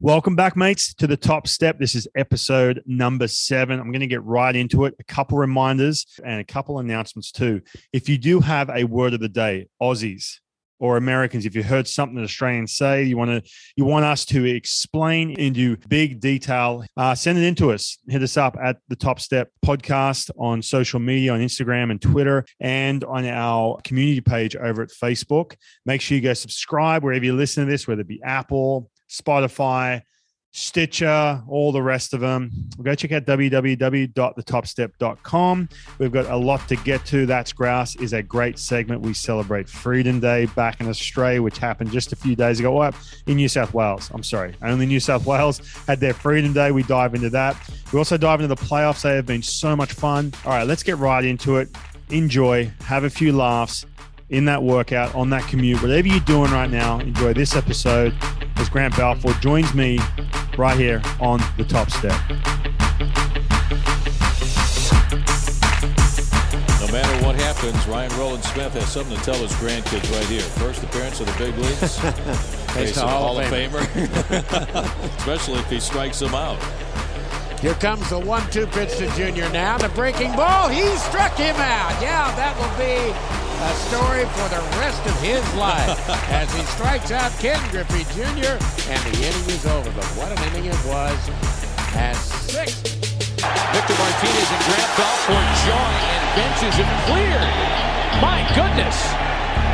Welcome back, mates, to the top step. This is episode number seven. I'm going to get right into it. A couple reminders and a couple announcements too. If you do have a word of the day, Aussies or Americans, if you heard something that Australians say, you want to you want us to explain into big detail, uh, send it in to us. Hit us up at the Top Step podcast on social media, on Instagram and Twitter, and on our community page over at Facebook. Make sure you go subscribe wherever you listen to this, whether it be Apple, Spotify, Stitcher, all the rest of them. Go check out www.thetopstep.com. We've got a lot to get to. That's Grouse is a great segment. We celebrate Freedom Day back in Australia, which happened just a few days ago. Well, in New South Wales. I'm sorry. Only New South Wales had their Freedom Day. We dive into that. We also dive into the playoffs. They have been so much fun. All right, let's get right into it. Enjoy, have a few laughs in that workout, on that commute, whatever you're doing right now, enjoy this episode as Grant Balfour joins me right here on the top step. No matter what happens, Ryan Rowland Smith has something to tell his grandkids right here. First appearance of the big leagues. Face a Hall, of Famer. Especially if he strikes them out. Here comes the one-two pitch to Junior now. The breaking ball. He struck him out. Yeah, that will be a story for the rest of his life as he strikes out Ken Griffey Jr. and the inning is over. But what an inning it was as six. Victor Martinez and Grant Balfour join and benches it cleared. My goodness.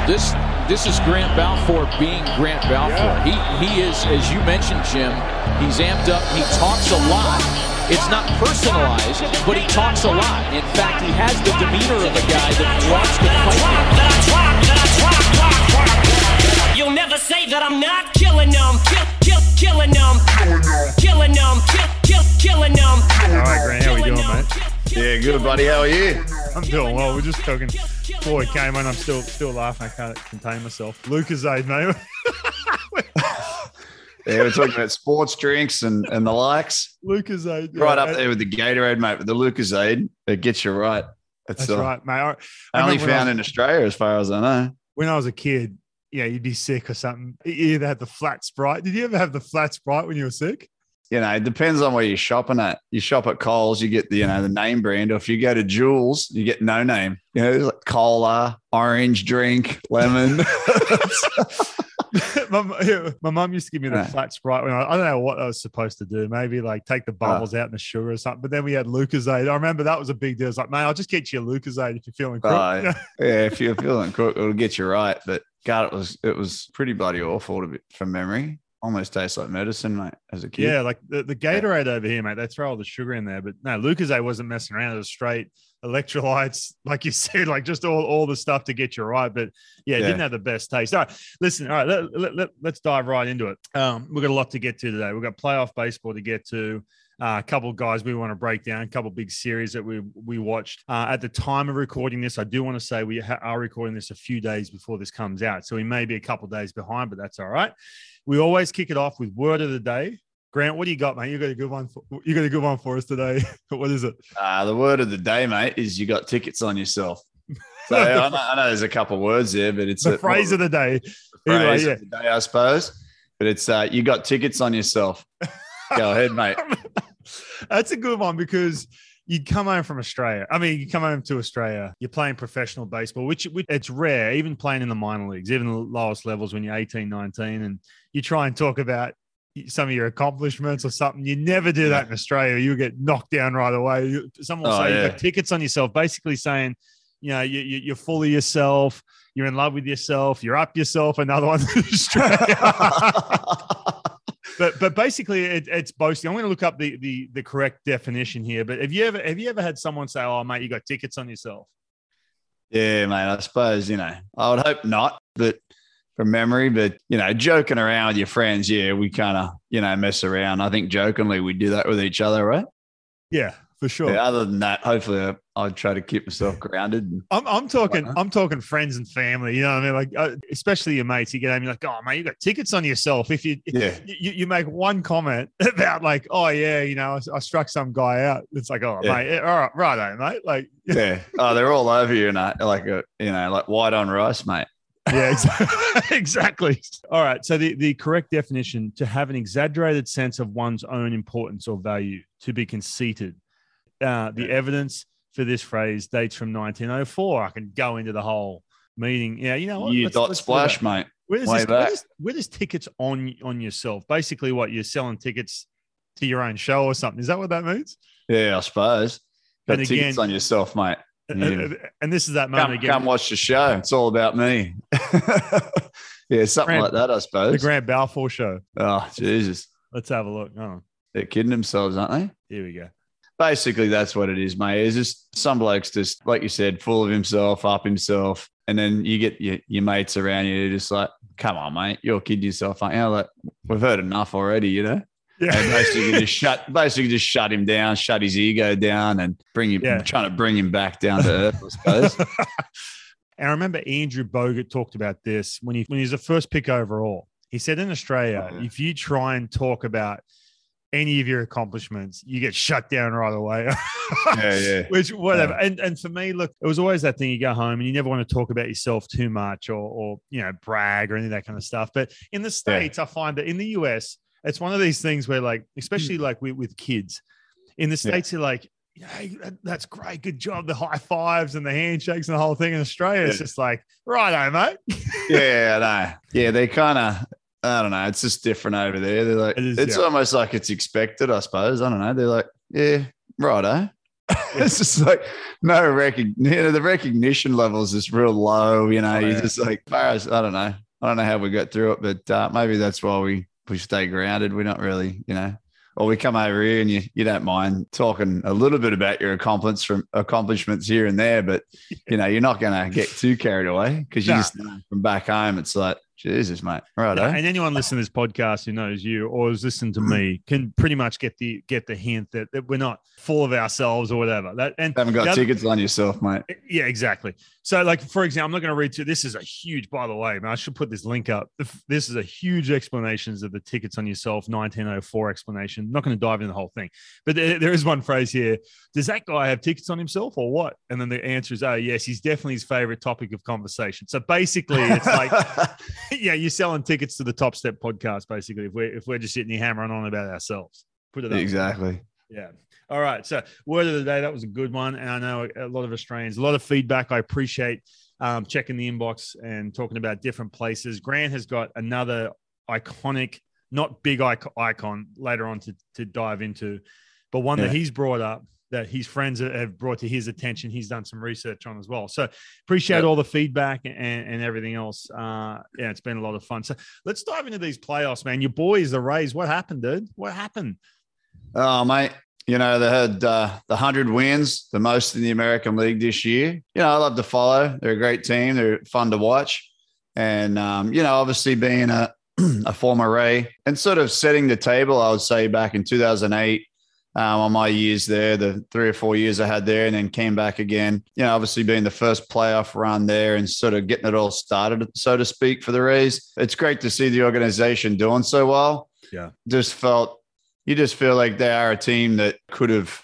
This this is Grant Balfour being Grant Balfour. Yeah. He he is, as you mentioned, Jim, he's amped up. He talks a lot. It's not personalized, but he talks a lot. In fact, he has the demeanor of a guy that wants to fight. You'll never say that I'm not killing them, kill, kill, killing them, killing them, kill, kill, killing them. All right, Grant, how we doing, mate? Yeah, good, buddy. How are you? I'm doing well. We're just talking. Boy, came on. I'm still still laughing. I can't contain myself. Lucozade, mate. Yeah, we're talking about sports drinks and, and the likes. Lucozade. Right up there with the Gatorade, mate. With the Lucozade, it gets you right. That's uh, right, mate. I, I only found was, in Australia, as far as I know. When I was a kid, yeah, you'd be sick or something. You either had the flat sprite. Did you ever have the flat sprite when you were sick? You know, it depends on where you're shopping at. You shop at Coles, you get the you know the name brand. Or if you go to Jules, you get no name. You know, like cola, orange drink, lemon. my, my mum used to give me the right. flat sprite when I, I, don't know what I was supposed to do. Maybe like take the bubbles out and the sugar or something. But then we had Lucozade. I remember that was a big deal. It's like, man, I'll just get you a Lucozade if you're feeling crook. Uh, yeah, if you're feeling crook, it'll get you right. But God, it was it was pretty bloody awful to be, from memory almost tastes like medicine, mate, as a kid. Yeah, like the, the Gatorade over here, mate, they throw all the sugar in there. But no, Lucozade wasn't messing around. It was straight electrolytes, like you said, like just all, all the stuff to get you right. But yeah, it yeah. didn't have the best taste. All right, listen, all right, let, let, let, let's dive right into it. Um, we've got a lot to get to today. We've got playoff baseball to get to. Uh, a couple of guys we want to break down, a couple big series that we we watched. Uh, at the time of recording this, I do want to say we ha- are recording this a few days before this comes out, so we may be a couple days behind, but that's all right. We always kick it off with word of the day. Grant, what do you got, mate? You got a good one. For, you got a good one for us today. what is it? Uh, the word of the day, mate, is you got tickets on yourself. So I, know, I, know, there's a couple words there, but it's the a, phrase what, of the day. The phrase yeah. of the day, I suppose. But it's uh, you got tickets on yourself. Go ahead, mate. That's a good one because you come home from Australia. I mean, you come home to Australia, you're playing professional baseball, which, which, it's rare, even playing in the minor leagues, even the lowest levels when you're 18, 19, and you try and talk about some of your accomplishments or something. You never do that in Australia. You get knocked down right away. Someone will oh, say yeah. you've got tickets on yourself, basically saying, you know, you, you, you're full of yourself, you're in love with yourself, you're up yourself. Another one in Australia. but but basically it, it's boasting. I'm going to look up the, the the correct definition here. But have you ever have you ever had someone say, "Oh, mate, you got tickets on yourself"? Yeah, mate. I suppose you know. I would hope not, but from memory. But you know, joking around with your friends, yeah, we kind of you know mess around. I think jokingly we do that with each other, right? Yeah, for sure. Yeah, other than that, hopefully uh, I, would try to keep myself grounded. I'm, I'm talking, I'm talking friends and family. You know what I mean? Like, uh, especially your mates. You get home, you're like, oh man, you got tickets on yourself. If you, yeah. you, you make one comment about like, oh yeah, you know, I, I struck some guy out. It's like, oh yeah. mate, eh, all right, right, mate. Like, yeah, oh, they're all over you, and like a, you know, like white on rice, mate. Yeah, exactly. All right. So the, the correct definition to have an exaggerated sense of one's own importance or value, to be conceited. Uh, the evidence for this phrase dates from 1904. I can go into the whole meaning. Yeah, you know what? You dot splash, mate. Where does, this, where, does, where does tickets on on yourself? Basically, what you're selling tickets to your own show or something. Is that what that means? Yeah, I suppose. Got and tickets again, on yourself, mate. Yeah. And this is that moment come, again. Come watch the show. It's all about me. yeah, something Grand, like that, I suppose. The Grant Balfour show. Oh, Jesus. Let's have a look. Oh. They're kidding themselves, aren't they? Here we go. Basically, that's what it is, mate. It's just some blokes just, like you said, full of himself, up himself. And then you get your, your mates around you just like, come on, mate, you're kidding yourself, aren't you? Like, we've heard enough already, you know? Yeah. And basically just shut basically just shut him down, shut his ego down and bring him yeah. trying to bring him back down to earth, I suppose. and I remember Andrew Bogut talked about this when he when he was the first pick overall. He said in Australia, oh, yeah. if you try and talk about any of your accomplishments, you get shut down right away. yeah, yeah. Which whatever. Yeah. And and for me, look, it was always that thing. You go home and you never want to talk about yourself too much or or you know brag or any of that kind of stuff. But in the states, yeah. I find that in the US, it's one of these things where like especially hmm. like with, with kids in the states yeah. you're like hey, that, that's great good job the high fives and the handshakes and the whole thing in australia it's just like right mate yeah no yeah they kind of I don't know. It's just different over there. They're like, it is, it's yeah. almost like it's expected, I suppose. I don't know. They're like, yeah, right, it's just like no recognition. You know, the recognition level is just real low. You know, oh, you're yeah. just like, I don't know. I don't know how we got through it, but uh, maybe that's why we we stay grounded. We're not really, you know, or we come over here and you, you don't mind talking a little bit about your accomplishments from accomplishments here and there, but you know, you're not going to get too carried away because you nah. just from back home, it's like, Jesus, mate. Right. Yeah, and anyone listening to this podcast who knows you or has listened to me can pretty much get the get the hint that, that we're not full of ourselves or whatever. That and haven't got tickets on yourself, mate. Yeah, exactly. So, like for example, I'm not going to read to this is a huge, by the way, man. I should put this link up. This is a huge explanations of the tickets on yourself 1904 explanation. I'm not going to dive into the whole thing, but there, there is one phrase here. Does that guy have tickets on himself or what? And then the answer is, oh yes, he's definitely his favorite topic of conversation. So basically, it's like. yeah, you're selling tickets to the Top Step podcast, basically. If we're if we're just sitting here hammering on about ourselves, put it exactly. Yeah. All right. So word of the day, that was a good one, and I know a lot of Australians, a lot of feedback. I appreciate um, checking the inbox and talking about different places. Grant has got another iconic, not big icon later on to to dive into, but one yeah. that he's brought up that his friends have brought to his attention. He's done some research on as well. So appreciate yep. all the feedback and, and everything else. Uh, yeah, it's been a lot of fun. So let's dive into these playoffs, man. Your boys, the Rays. What happened, dude? What happened? Oh, mate. You know, they had uh, the 100 wins, the most in the American League this year. You know, I love to follow. They're a great team. They're fun to watch. And, um, you know, obviously being a, a former Ray and sort of setting the table, I would say back in 2008, um, on my years there, the three or four years I had there, and then came back again. You know, obviously being the first playoff run there and sort of getting it all started, so to speak, for the Rays. It's great to see the organization doing so well. Yeah. Just felt, you just feel like they are a team that could have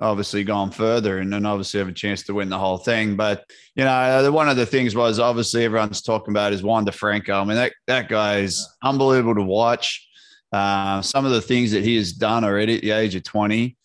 obviously gone further and then obviously have a chance to win the whole thing. But, you know, one of the things was obviously everyone's talking about is Wander Franco. I mean, that, that guy is yeah. unbelievable to watch. Uh, some of the things that he has done already at the age of 20,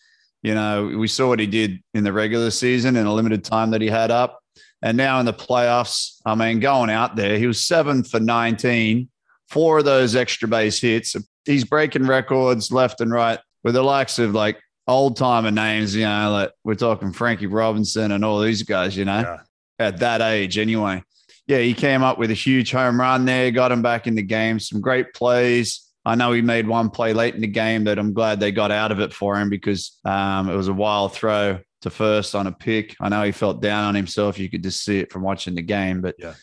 you know, we saw what he did in the regular season in a limited time that he had up. And now in the playoffs, I mean, going out there, he was seven for 19, four of those extra base hits. He's breaking records left and right with the likes of like old timer names, you know, like we're talking Frankie Robinson and all these guys, you know, yeah. at that age anyway. Yeah, he came up with a huge home run there, got him back in the game, some great plays. I know he made one play late in the game that I'm glad they got out of it for him because um, it was a wild throw to first on a pick. I know he felt down on himself. You could just see it from watching the game. But yeah,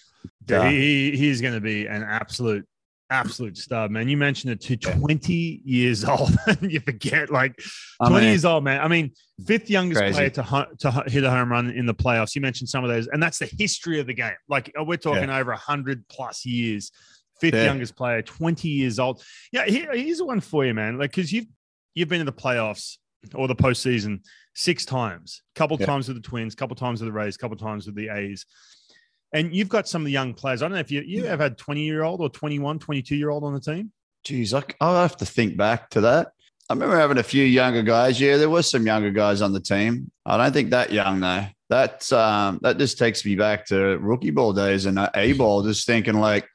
yeah uh, he, he's going to be an absolute absolute stud, man. You mentioned it to 20 years old. you forget, like 20 oh, years old, man. I mean, fifth youngest Crazy. player to to hit a home run in the playoffs. You mentioned some of those, and that's the history of the game. Like we're talking yeah. over 100 plus years fifth yeah. youngest player, 20 years old. Yeah, here, here's one for you, man. Like, because you've you've been in the playoffs or the postseason six times, couple yeah. times with the Twins, couple times with the Rays, couple times with the A's. And you've got some of the young players. I don't know if you you have had 20 year old or 21, 22 year old on the team. Geez, I, I'll have to think back to that. I remember having a few younger guys. Yeah, there was some younger guys on the team. I don't think that young though. That um, that just takes me back to rookie ball days and A ball. Just thinking like,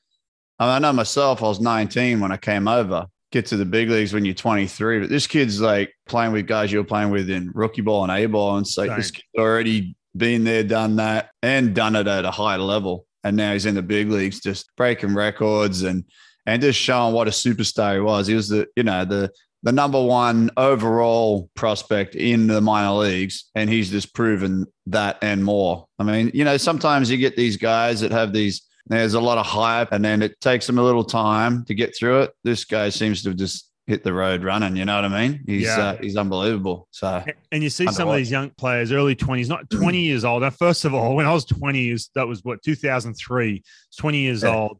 I know myself. I was 19 when I came over. Get to the big leagues when you're 23, but this kid's like playing with guys you're playing with in rookie ball and A ball, and so like this kid's already been there, done that, and done it at a high level. And now he's in the big leagues, just breaking records and and just showing what a superstar he was. He was the you know the the number one overall prospect in the minor leagues, and he's just proven that and more. I mean, you know, sometimes you get these guys that have these. There's a lot of hype, and then it takes them a little time to get through it. This guy seems to have just hit the road running. You know what I mean? He's yeah. uh, he's unbelievable. So and you see some of these young players, early twenties, not twenty years old. Now, first of all, when I was twenty, years, that was what two thousand three. Twenty years yeah. old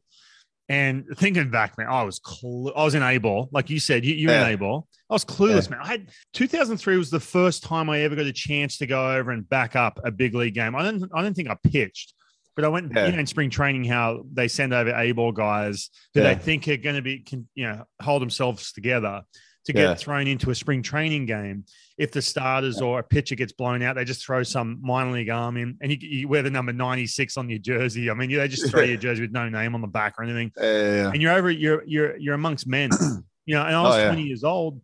and thinking back, man, I was cl- I was in A ball, like you said, you, you're yeah. in A ball. I was clueless, man. I had 2003 was the first time I ever got a chance to go over and back up a big league game. I didn't I didn't think I pitched, but I went yeah. you know in spring training how they send over A ball guys who they think are going to be can, you know hold themselves together to get thrown into a spring training game if the starters or a pitcher gets blown out, they just throw some minor league arm in, and you, you wear the number ninety six on your jersey. I mean, they just throw your jersey with no name on the back or anything, yeah, and you're over. You're you're you're amongst men, you know. And I oh, was twenty years old,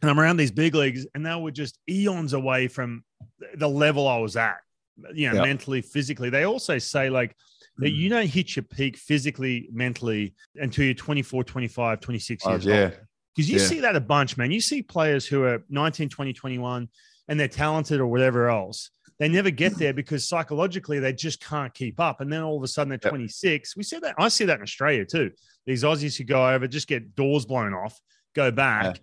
and I'm around these big leagues, and they were just eons away from the level I was at, you know, mentally, physically. They also say like that you mm. don't hit your peak physically, mentally until you're 24, 25, 26 years yeah. old. Because you yeah. see that a bunch, man. You see players who are 19, 20, 21, and they're talented or whatever else. They never get there because psychologically they just can't keep up. And then all of a sudden they're 26. We see that. I see that in Australia too. These Aussies who go over, just get doors blown off, go back. Yeah.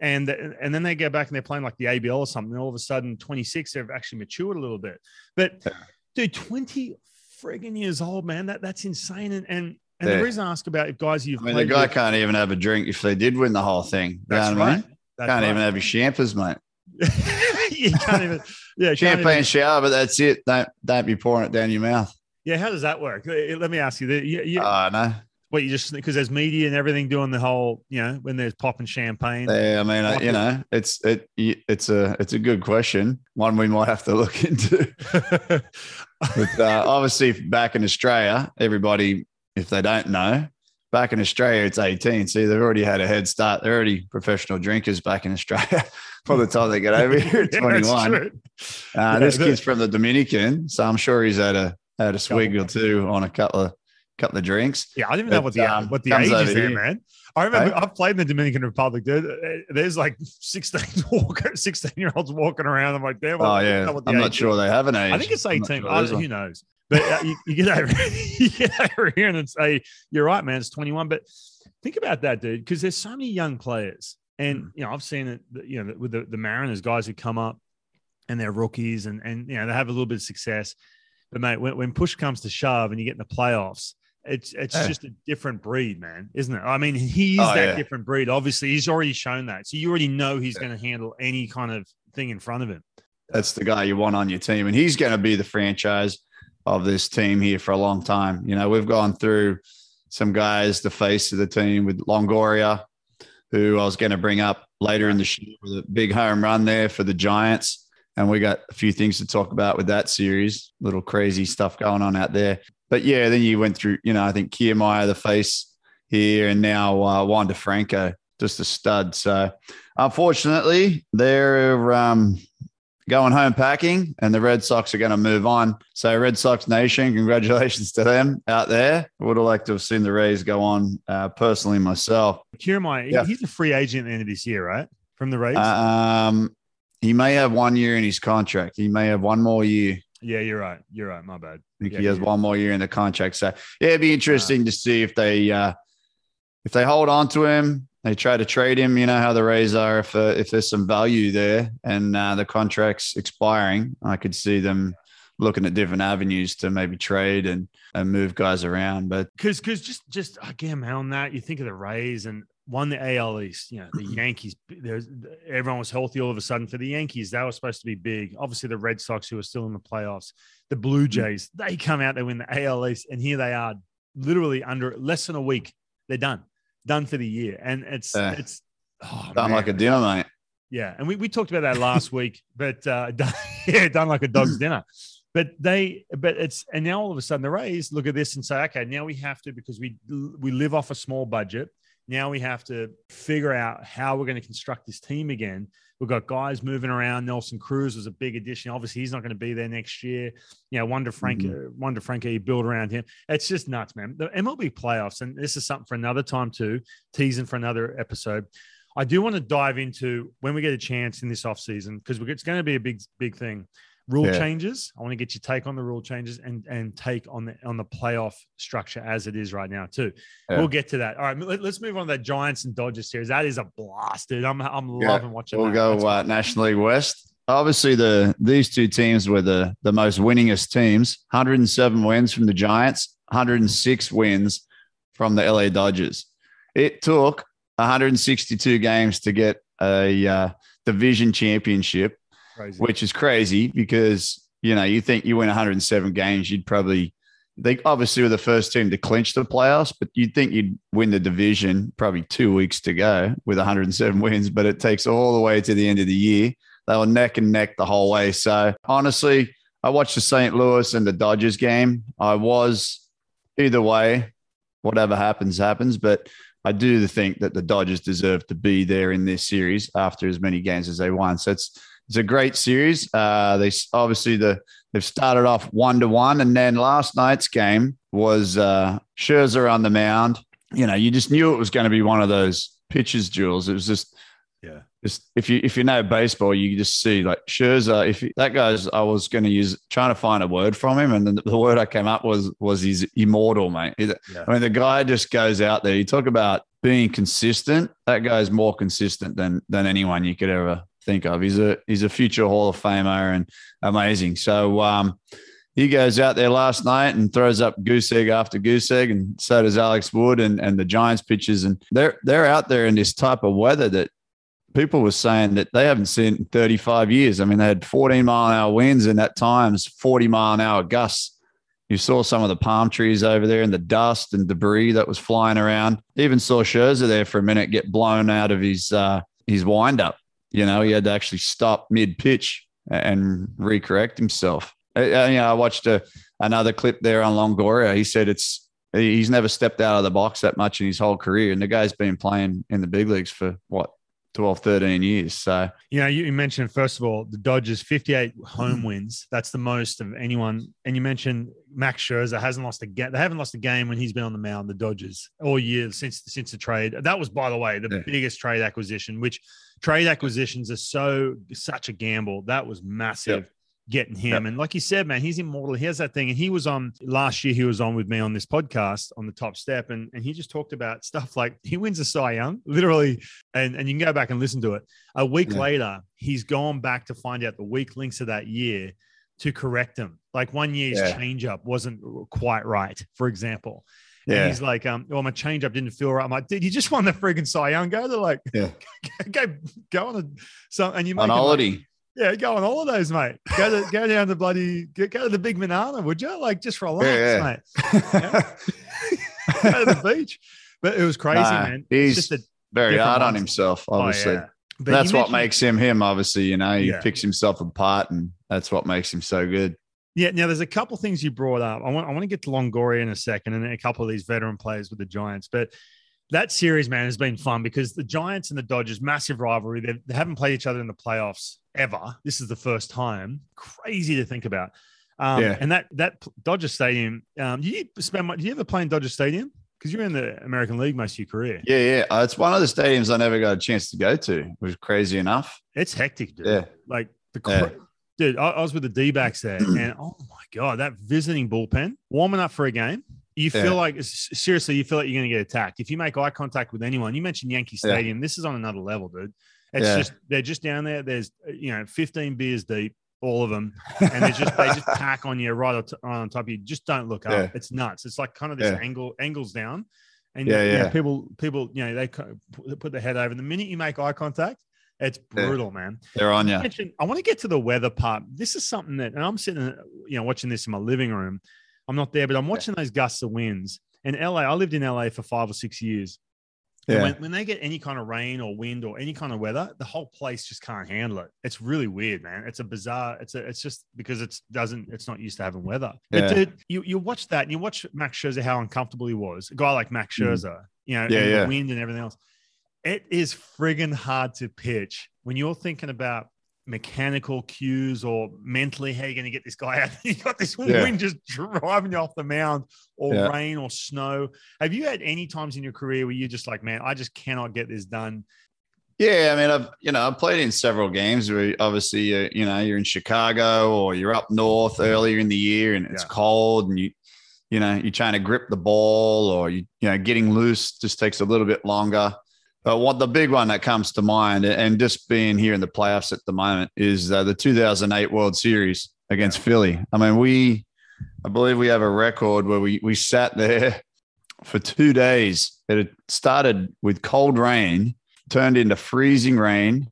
And, and then they go back and they're playing like the ABL or something. And all of a sudden, 26, they've actually matured a little bit. But dude, 20 friggin' years old, man, that that's insane. And, and and the reason I ask about if guys you've I mean, the guy with, can't even have a drink if they did win the whole thing. That's right. I mean? That's can't right. even have his champers, mate. you can't even, yeah, champagne even, shower, but that's it. Don't don't be pouring it down your mouth. Yeah, how does that work? Let me ask you. You, you, uh, no. What you just because there's media and everything doing the whole, you know, when there's popping champagne. Yeah, I mean, you know, it's it it's a it's a good question, one we might have to look into. but uh, obviously, back in Australia, everybody if they don't know, back in Australia, it's 18. See, they've already had a head start. They're already professional drinkers back in Australia by the time they get over here at 21. uh, yeah, this kid's from the Dominican, so I'm sure he's had a had a swig or two on a couple of couple of drinks. Yeah, I didn't even know what the um, what the age is there, man. I remember hey? I've played in the Dominican Republic, dude. There's like 16 walker, 16 year olds walking around. I'm like, damn. Oh yeah, I'm not sure is. they have an age. I think it's 18. Sure who knows? But uh, you, you, get over, you get over here and say, "You're right, man. It's 21." But think about that, dude, because there's so many young players, and mm. you know, I've seen it. You know, with the, the Mariners, guys who come up and they're rookies, and and you know, they have a little bit of success. But mate, when, when push comes to shove, and you get in the playoffs, it's it's yeah. just a different breed, man, isn't it? I mean, he is oh, that yeah. different breed. Obviously, he's already shown that, so you already know he's yeah. going to handle any kind of thing in front of him. That's the guy you want on your team, and he's going to be the franchise of this team here for a long time. You know, we've gone through some guys, the face of the team with Longoria, who I was going to bring up later in the show with a big home run there for the Giants. And we got a few things to talk about with that series, little crazy stuff going on out there. But yeah, then you went through, you know, I think Kiermaier, the face here, and now uh, Wander Franco, just a stud. So unfortunately, they're um, going home packing, and the Red Sox are going to move on. So, Red Sox Nation, congratulations to them out there. I would have liked to have seen the Rays go on uh, personally myself. Kiermaier, yeah. he's a free agent at the end of this year, right? From the Rays? Um, he may have one year in his contract. He may have one more year. Yeah, you're right. You're right. My bad. I think yeah, he has one more year in the contract. So yeah, it'd be interesting uh, to see if they uh, if they hold on to him they try to trade him. You know how the Rays are. If uh, if there's some value there and uh, the contract's expiring, I could see them looking at different avenues to maybe trade and and move guys around. But because because just just again, man, on that you think of the Rays and won the AL East. You know, the Yankees. There's everyone was healthy all of a sudden for the Yankees. That was supposed to be big. Obviously, the Red Sox, who are still in the playoffs, the Blue mm. Jays, they come out, they win the AL East, and here they are, literally under less than a week, they're done, done for the year, and it's uh, it's oh, done man. like a dinner, mate. Yeah, and we, we talked about that last week, but uh, done, yeah, done like a dog's dinner. But they, but it's and now all of a sudden the Rays look at this and say, okay, now we have to because we we live off a small budget. Now we have to figure out how we're going to construct this team again. We've got guys moving around. Nelson Cruz was a big addition. Obviously, he's not going to be there next year. You know, Wander Frank, mm-hmm. Wander Franco, build around him. It's just nuts, man. The MLB playoffs, and this is something for another time too, teasing for another episode. I do want to dive into when we get a chance in this off season because it's going to be a big, big thing rule yeah. changes. I want to get your take on the rule changes and and take on the on the playoff structure as it is right now too. Yeah. We'll get to that. All right, let, us move on to that Giants and Dodgers series. That is a blast, dude. I'm I'm yeah. loving watching. We'll that. go uh, National League West. Obviously, the these two teams were the the most winningest teams. 107 wins from the Giants, 106 wins from the LA Dodgers. It took 162 games to get a uh, division championship Crazy. which is crazy because you know you think you win 107 games, you'd probably they obviously were the first team to clinch the playoffs, but you'd think you'd win the division probably two weeks to go with 107 wins, but it takes all the way to the end of the year. They were neck and neck the whole way. So honestly, I watched the St. Louis and the Dodgers game. I was either way, whatever happens, happens. But I do think that the Dodgers deserve to be there in this series after as many games as they won. So it's it's a great series. Uh, they obviously the they've started off one to one, and then last night's game was uh, Scherzer on the mound. You know, you just knew it was going to be one of those pitchers duels. It was just yeah. Just if you if you know baseball, you just see like Scherzer. If he, that guy's, I was going to use trying to find a word from him, and the, the word I came up was was he's immortal, mate. Yeah. I mean, the guy just goes out there. You talk about being consistent. That guy's more consistent than than anyone you could ever think of. He's a he's a future Hall of Famer and amazing. So um, he goes out there last night and throws up goose egg after goose egg, and so does Alex Wood and, and the Giants pitchers. And they're they're out there in this type of weather that people were saying that they haven't seen in 35 years. I mean, they had 14 mile an hour winds and at times 40 mile an hour gusts. You saw some of the palm trees over there and the dust and debris that was flying around. Even saw Scherzer there for a minute get blown out of his uh, his windup. You know, he had to actually stop mid pitch and recorrect himself. I, you know, I watched a, another clip there on Longoria. He said it's he's never stepped out of the box that much in his whole career, and the guy's been playing in the big leagues for what 12, 13 years. So, you know, you mentioned, first of all, the Dodgers 58 home wins. That's the most of anyone. And you mentioned Max Scherzer hasn't lost a game. They haven't lost a game when he's been on the mound, the Dodgers, all year since, since the trade. That was, by the way, the yeah. biggest trade acquisition, which trade acquisitions are so, such a gamble. That was massive. Yep getting him. Yep. And like you said, man, he's immortal. He has that thing. And he was on last year, he was on with me on this podcast on the top step. And, and he just talked about stuff like he wins a Cy Young, literally. And, and you can go back and listen to it. A week yeah. later, he's gone back to find out the weak links of that year to correct them. Like one year's yeah. changeup wasn't quite right, for example. Yeah. And he's like, um, well, my changeup didn't feel right. I'm like, dude, you just won the freaking Cy Young. Go to like, yeah. go, go on a, so, and you make on holiday. Yeah, go on holidays, mate. Go to go down to bloody go, go to the big banana, would you? Like just relax, yeah, yeah. mate. Yeah? go to the beach. But it was crazy, nah, man. He's just a very hard on himself, oh, obviously. Oh, that's what makes him him, obviously. You know, he picks himself apart, and that's what makes him so good. Yeah. Now, there's a couple things you brought up. I want I want to get to Longoria in a second, and a couple of these veteran players with the Giants, but that series, man, has been fun because the Giants and the Dodgers, massive rivalry. They've, they have not played each other in the playoffs ever. This is the first time. Crazy to think about. Um, yeah. And that that Dodger Stadium. Um, do you spend? Do you ever play in Dodger Stadium? Because you're in the American League most of your career. Yeah, yeah. Uh, it's one of the stadiums I never got a chance to go to. It was crazy enough. It's hectic, dude. Yeah. Like the yeah. Dude, I, I was with the D backs there, and oh my god, that visiting bullpen warming up for a game you feel yeah. like seriously, you feel like you're going to get attacked if you make eye contact with anyone. You mentioned Yankee Stadium. Yeah. This is on another level, dude. It's yeah. just they're just down there. There's uh, you know 15 beers deep, all of them, and they just they just pack on you right on top of you. Just don't look up. It's nuts. It's like kind of this angle angles down, And yeah, yeah. You know, people, people, you know, they put their head over. The minute you make eye contact, it's brutal, yeah. man. They're on you. I want to get to the weather part. This is something that, and I'm sitting, you know, watching this in my living room. I'm not there, but I'm watching yeah. those gusts of winds. In LA, I lived in LA for five or six years. Yeah. When, when, they get any kind of rain or wind or any kind of weather, the whole place just can't handle it. It's really weird, man. It's a bizarre. It's a. It's just because it's doesn't. It's not used to having weather. Yeah. But dude, you you watch that and you watch Max Scherzer how uncomfortable he was. A guy like Max mm. Scherzer, mm. you know, yeah, yeah. the wind and everything else. It is friggin' hard to pitch when you're thinking about mechanical cues or mentally how you're going to get this guy out. you got this yeah. wind just driving you off the mound or yeah. rain or snow. Have you had any times in your career where you're just like, man, I just cannot get this done? Yeah, I mean, I've you know I've played in several games where obviously uh, you know you're in Chicago or you're up north earlier in the year and it's yeah. cold and you you know you're trying to grip the ball or you you know getting loose just takes a little bit longer. But what the big one that comes to mind, and just being here in the playoffs at the moment, is uh, the 2008 World Series against Philly. I mean, we, I believe we have a record where we we sat there for two days. It had started with cold rain, turned into freezing rain,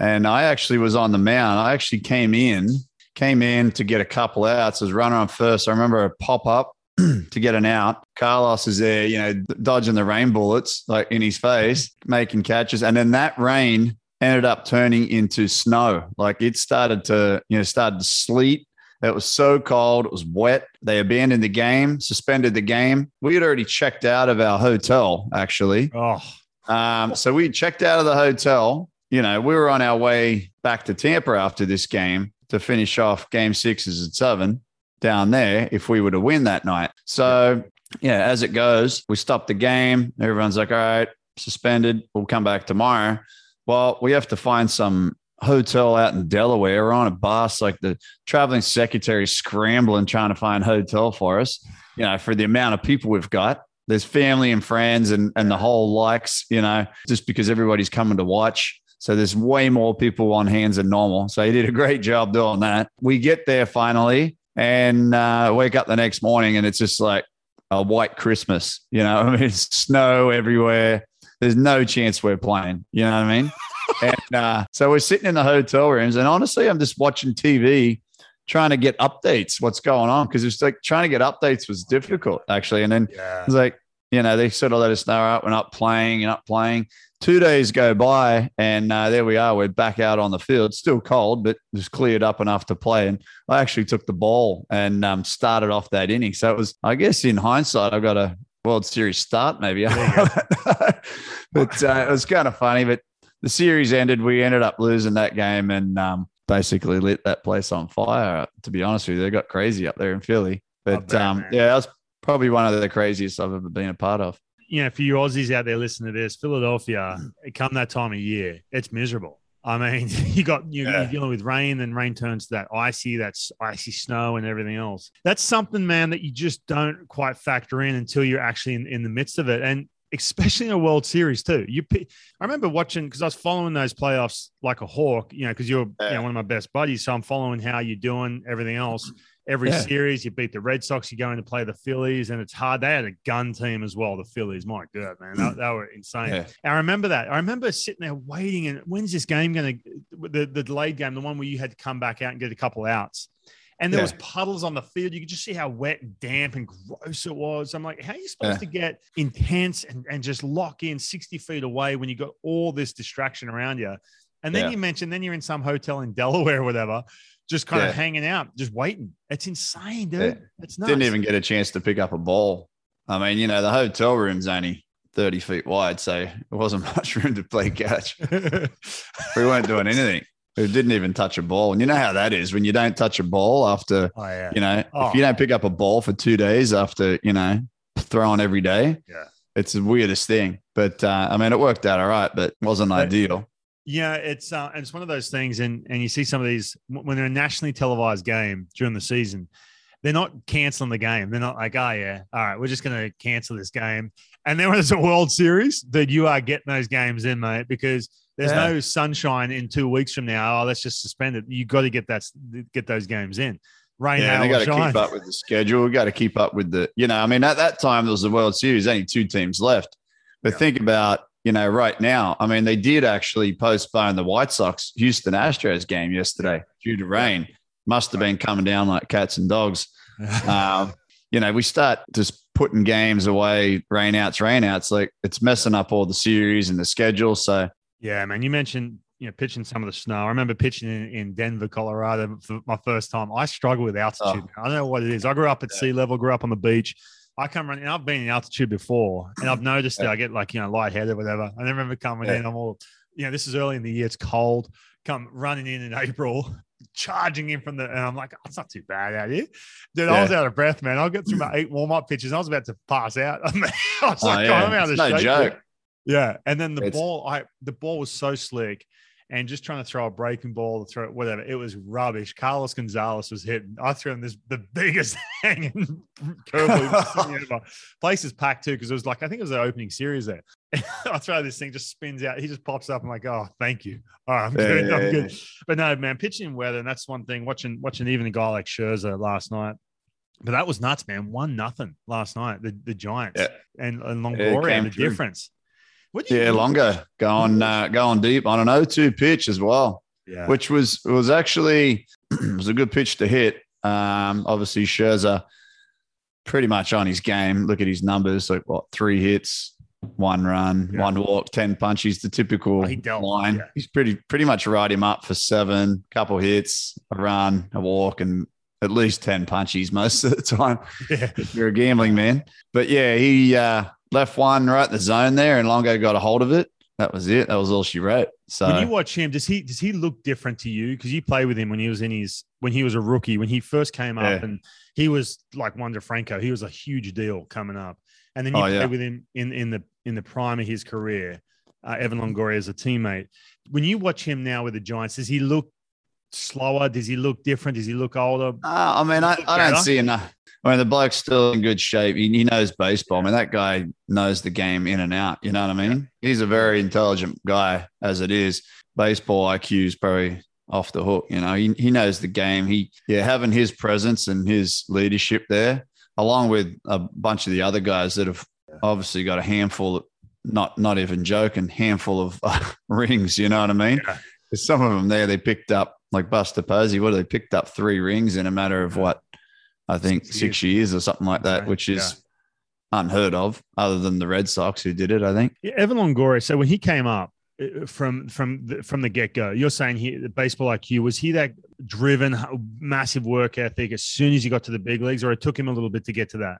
and I actually was on the mound. I actually came in, came in to get a couple outs. as running on first. I remember a pop up to get an out. Carlos is there, you know, dodging the rain bullets like in his face, making catches. And then that rain ended up turning into snow. Like it started to, you know, started to sleet. It was so cold. It was wet. They abandoned the game, suspended the game. We had already checked out of our hotel, actually. Oh. Um, so we checked out of the hotel. You know, we were on our way back to Tampa after this game to finish off game sixes at seven down there if we were to win that night. So, yeah, as it goes, we stop the game. Everyone's like, all right, suspended. We'll come back tomorrow. Well, we have to find some hotel out in Delaware. We're on a bus, like the traveling secretary scrambling trying to find hotel for us, you know, for the amount of people we've got. There's family and friends and, and the whole likes, you know, just because everybody's coming to watch. So there's way more people on hands than normal. So he did a great job doing that. We get there finally and uh, wake up the next morning and it's just like a white Christmas. You know, I mean, it's snow everywhere. There's no chance we're playing. You know what I mean? and uh, so we're sitting in the hotel rooms, and honestly, I'm just watching TV, trying to get updates. What's going on? Because it's like trying to get updates was difficult actually. And then yeah. it's like you know, they sort of let us know, all right, we're not playing, you're not playing. Two days go by, and uh, there we are. We're back out on the field. Still cold, but just cleared up enough to play. And I actually took the ball and um, started off that inning. So it was, I guess, in hindsight, I got a World Series start, maybe. but uh, it was kind of funny. But the series ended. We ended up losing that game and um, basically lit that place on fire. To be honest with you, they got crazy up there in Philly. But um, yeah, that was probably one of the craziest I've ever been a part of. You know, for you Aussies out there listening to this, Philadelphia, come that time of year, it's miserable. I mean, you got you, are dealing with rain, then rain turns to that icy, that's icy snow and everything else. That's something, man, that you just don't quite factor in until you're actually in, in the midst of it. And especially in a World Series too. You, I remember watching because I was following those playoffs like a hawk. You know, because you're you know, one of my best buddies, so I'm following how you're doing, everything else every yeah. series. You beat the Red Sox, you're going to play the Phillies, and it's hard. They had a gun team as well, the Phillies. My God, man, they, they were insane. Yeah. I remember that. I remember sitting there waiting, and when's this game going to, the, the delayed game, the one where you had to come back out and get a couple outs. And there yeah. was puddles on the field. You could just see how wet and damp and gross it was. I'm like, how are you supposed to get intense and, and just lock in 60 feet away when you got all this distraction around you? And then you mentioned, then you're in some hotel in Delaware or whatever just kind yeah. of hanging out, just waiting. It's insane, dude. Yeah. It's nuts. Didn't even get a chance to pick up a ball. I mean, you know, the hotel room's only 30 feet wide, so it wasn't much room to play catch. we weren't doing anything. We didn't even touch a ball. And you know how that is when you don't touch a ball after, oh, yeah. you know, oh. if you don't pick up a ball for two days after, you know, throwing every day, yeah, it's the weirdest thing. But uh, I mean, it worked out all right, but wasn't but, ideal. Yeah, it's uh, it's one of those things, and and you see some of these when they're a nationally televised game during the season, they're not canceling the game. They're not like, oh yeah, all right, we're just going to cancel this game. And then when it's a World Series, that you are getting those games in, mate, because there's yeah. no sunshine in two weeks from now. Oh, let's just suspend it. You got to get that get those games in. rain. Yeah, they got to keep up with the schedule. We got to keep up with the, you know, I mean, at that time there was the World Series, only two teams left. But yeah. think about, you know, right now, I mean, they did actually postpone the White Sox Houston Astros game yesterday due to rain. Must have been coming down like cats and dogs. um, you know, we start just putting games away, rainouts, rainouts, like it's messing up all the series and the schedule. So, yeah, man, you mentioned you know, pitching some of the snow. I remember pitching in, in Denver, Colorado for my first time. I struggle with altitude. Oh. I don't know what it is. I grew up at yeah. sea level, grew up on the beach. I come running. And I've been in altitude before, and I've noticed yeah. that I get like you know lightheaded or whatever. I remember coming yeah. in. I'm all, you know, this is early in the year. It's cold. Come running in in April, charging in from the, and I'm like, oh, it's not too bad out here. Dude, yeah. I was out of breath, man. I'll get through my eight warm up pitches. I was about to pass out. I, I was oh, like, yeah. I'm out of no joke. Yeah, and then the it's... ball, I the ball was so slick and just trying to throw a breaking ball, throw it, whatever. It was rubbish. Carlos Gonzalez was hitting. I threw him this the biggest hanging curveball ever. Place is packed too because it was like I think it was the opening series there. I throw this thing, just spins out. He just pops up. I'm like, oh, thank you. All right, I'm good. Yeah, I'm yeah. good. But no, man, pitching weather, and that's one thing. Watching watching even a guy like Scherzer last night. But that was nuts, man. One nothing last night. The the Giants and, and Longoria, the difference yeah, Longo going uh, going deep on an 0-2 pitch as well. Yeah. Which was was actually was a good pitch to hit. Um, obviously Scherzer pretty much on his game. Look at his numbers, like what three hits, one run, yeah. one walk, ten punches. The typical oh, line. Yeah. He's pretty pretty much ride him up for seven, couple hits, a run, a walk, and at least ten punches most of the time. Yeah. If you're a gambling man, but yeah, he uh, left one right in the zone there, and Longo got a hold of it. That was it. That was all she wrote. So when you watch him, does he does he look different to you? Because you play with him when he was in his when he was a rookie, when he first came up, yeah. and he was like Wander Franco. He was a huge deal coming up, and then you oh, play yeah. with him in in the in the prime of his career. Uh, Evan Longoria as a teammate. When you watch him now with the Giants, does he look slower? Does he look different? Does he look older? Uh, I mean, I, I don't see enough. I mean, the bloke's still in good shape. He, he, knows baseball. I mean, that guy knows the game in and out. You know what I mean? He's a very intelligent guy as it is. Baseball IQ is probably off the hook. You know, he, he knows the game. He, yeah, having his presence and his leadership there, along with a bunch of the other guys that have obviously got a handful, of, not not even joking, handful of uh, rings. You know what I mean? Yeah. Some of them there, they picked up like Buster Posey. What they picked up three rings in a matter of what I think six, six years. years. or something like that, which is yeah. unheard of, other than the Red Sox who did it. I think. Yeah, Evan Longoria. So when he came up uh, from from the, from the get go, you're saying he the baseball IQ was he that driven, massive work ethic as soon as he got to the big leagues, or it took him a little bit to get to that.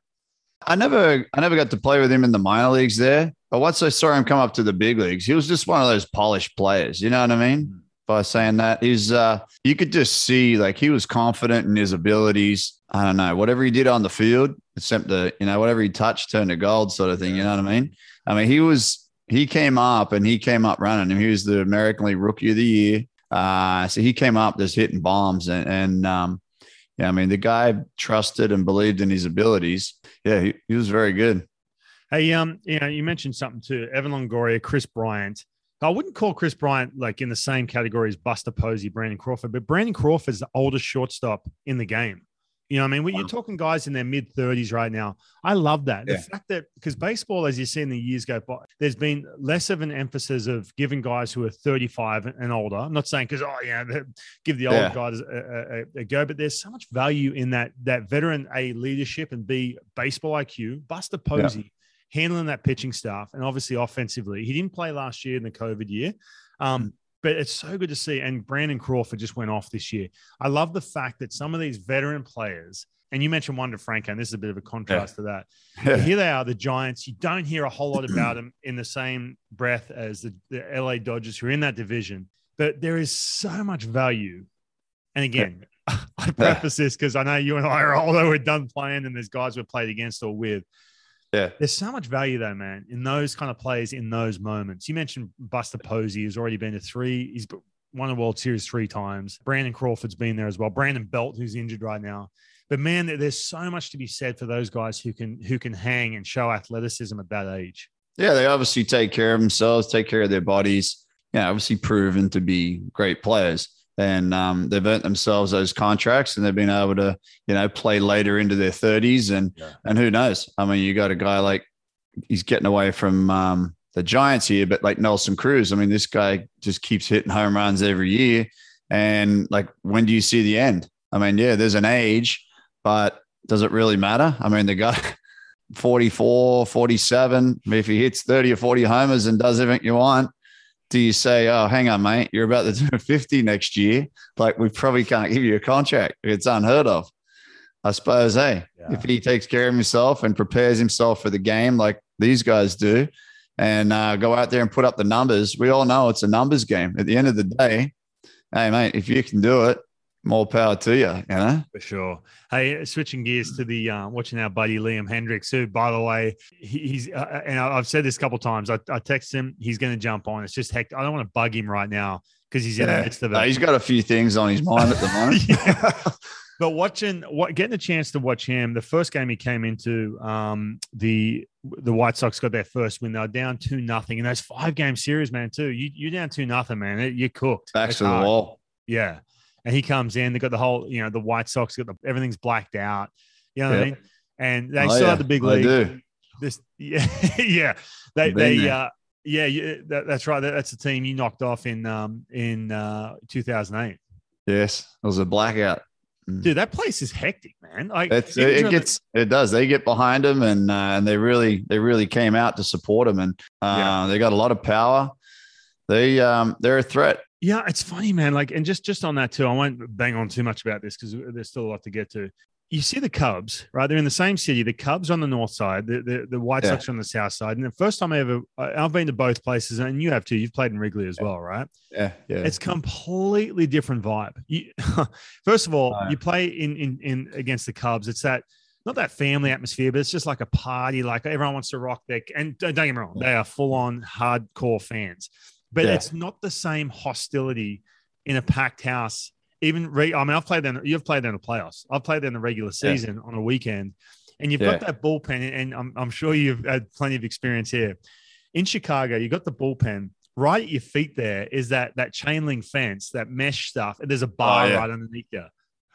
I never I never got to play with him in the minor leagues there, but once I saw him come up to the big leagues, he was just one of those polished players. You know what I mean? By saying that is uh you could just see like he was confident in his abilities I don't know, whatever he did on the field, except the, you know, whatever he touched turned to gold sort of thing. You know what I mean? I mean, he was, he came up and he came up running and he was the American League Rookie of the Year. Uh, so he came up just hitting bombs and, and um, yeah, I mean, the guy trusted and believed in his abilities. Yeah, he, he was very good. Hey, um, you know, you mentioned something too, Evan Longoria, Kris Bryant. I wouldn't call Kris Bryant like in the same category as Buster Posey, Brandon Crawford, but Brandon Crawford is the oldest shortstop in the game. You know, I mean, when you're talking guys in their mid 30s right now, I love that. Yeah. The fact that because baseball, as you see in the years go by, there's been less of an emphasis of giving guys who are 35 and older. I'm not saying because oh yeah, give the old yeah. guys a, a, a, go, but there's so much value in that that veteran a leadership and b baseball IQ. Buster Posey. Yeah. Handling that pitching staff and obviously offensively, he didn't play last year in the COVID year. Um, mm. But it's so good to see. And Brandon Crawford just went off this year. I love the fact that some of these veteran players, and you mentioned Wander Franco, and this is a bit of a contrast yeah. to that. Yeah. Here they are, the Giants. You don't hear a whole lot about them in the same breath as the, the LA Dodgers, who are in that division. But there is so much value. And again. I preface this because I know you and I are older, we're done playing, and there's guys we've played against or with. Yeah. There's so much value though, man, in those kind of plays in those moments. You mentioned Buster Posey, who's already been to three. He's won a World Series three times. Brandon Crawford's been there as well. Brandon Belt, who's injured right now. But man, there's so much to be said for those guys who can who can hang and show athleticism at that age. Yeah, they obviously take care of themselves, take care of their bodies. Yeah, obviously proven to be great players. And um, they've earned themselves those contracts, and they've been able to, you know, play later into their thirties, and yeah. and who knows? I mean, you got a guy like he's getting away from um, the Giants here, but like Nelson Cruz, I mean, this guy just keeps hitting home runs every year, and like, when do you see the end? I mean, yeah, there's an age, but does it really matter? I mean, the guy 44, 47, if he hits 30 or 40 homers and does everything you want, do you say, oh, hang on, mate, you're about to do 50 next year? Like, we probably can't give you a contract. It's unheard of. I suppose, hey, yeah. if he takes care of himself and prepares himself for the game like these guys do and uh, go out there and put up the numbers, we all know it's a numbers game. At the end of the day, hey, mate, if you can do it, more power to you, you know? For sure. Hey, switching gears to the uh, watching our buddy Liam Hendriks, who, by the way, he's, uh, uh and I've said this a couple times. I, I text him, he's going to jump on. It's just heck, I don't want to bug him right now because he's in yeah. the midst of it. No, he's got a few things on his mind at the moment. But watching, what getting a chance to watch him, the first game he came into, um, the the White Sox got their first win. They were down two nothing, and those five game series, man. Too you you're down two nothing, man. You're cooked. Back to the wall. Yeah, and he comes in. They got the whole, you know, the White Sox got the everything's blacked out. You know what I mean? And they oh, still yeah. have the big league. do. This, yeah, yeah. They, they, uh, yeah, yeah that, that's right. That, that's the team you knocked off in, um, in uh, 2008. Yes, it was a blackout. Mm. Dude, that place is hectic, man. Like it's, it, gets, the- it does. They get behind them, and uh, and they really, they really came out to support them, and uh, yeah. they got a lot of power. They, um, they're a threat. Yeah, it's funny, man. Like, and just just on that too, I won't bang on too much about this because there's still a lot to get to. You see the Cubs, right? They're in the same city. The Cubs on the north side, the the, the White Sox on the south side. And the first time I ever, I've been to both places, and you have too. You've played in Wrigley as well, right? Yeah, yeah. It's completely different vibe. You, first of all, you play in in in against the Cubs. It's that not that family atmosphere, but it's just like a party. Like everyone wants to rock their and don't get me wrong, they are full on hardcore fans but yeah. it's not the same hostility in a packed house. Even re- I mean, I've played them. You've played them in the playoffs. I've played them in the regular season yeah. on a weekend, and you've yeah. got that bullpen. And I'm, I'm sure you've had plenty of experience here in Chicago. You got the bullpen right at your feet. There is that that chain link fence, that mesh stuff, and there's a bar oh, right underneath you.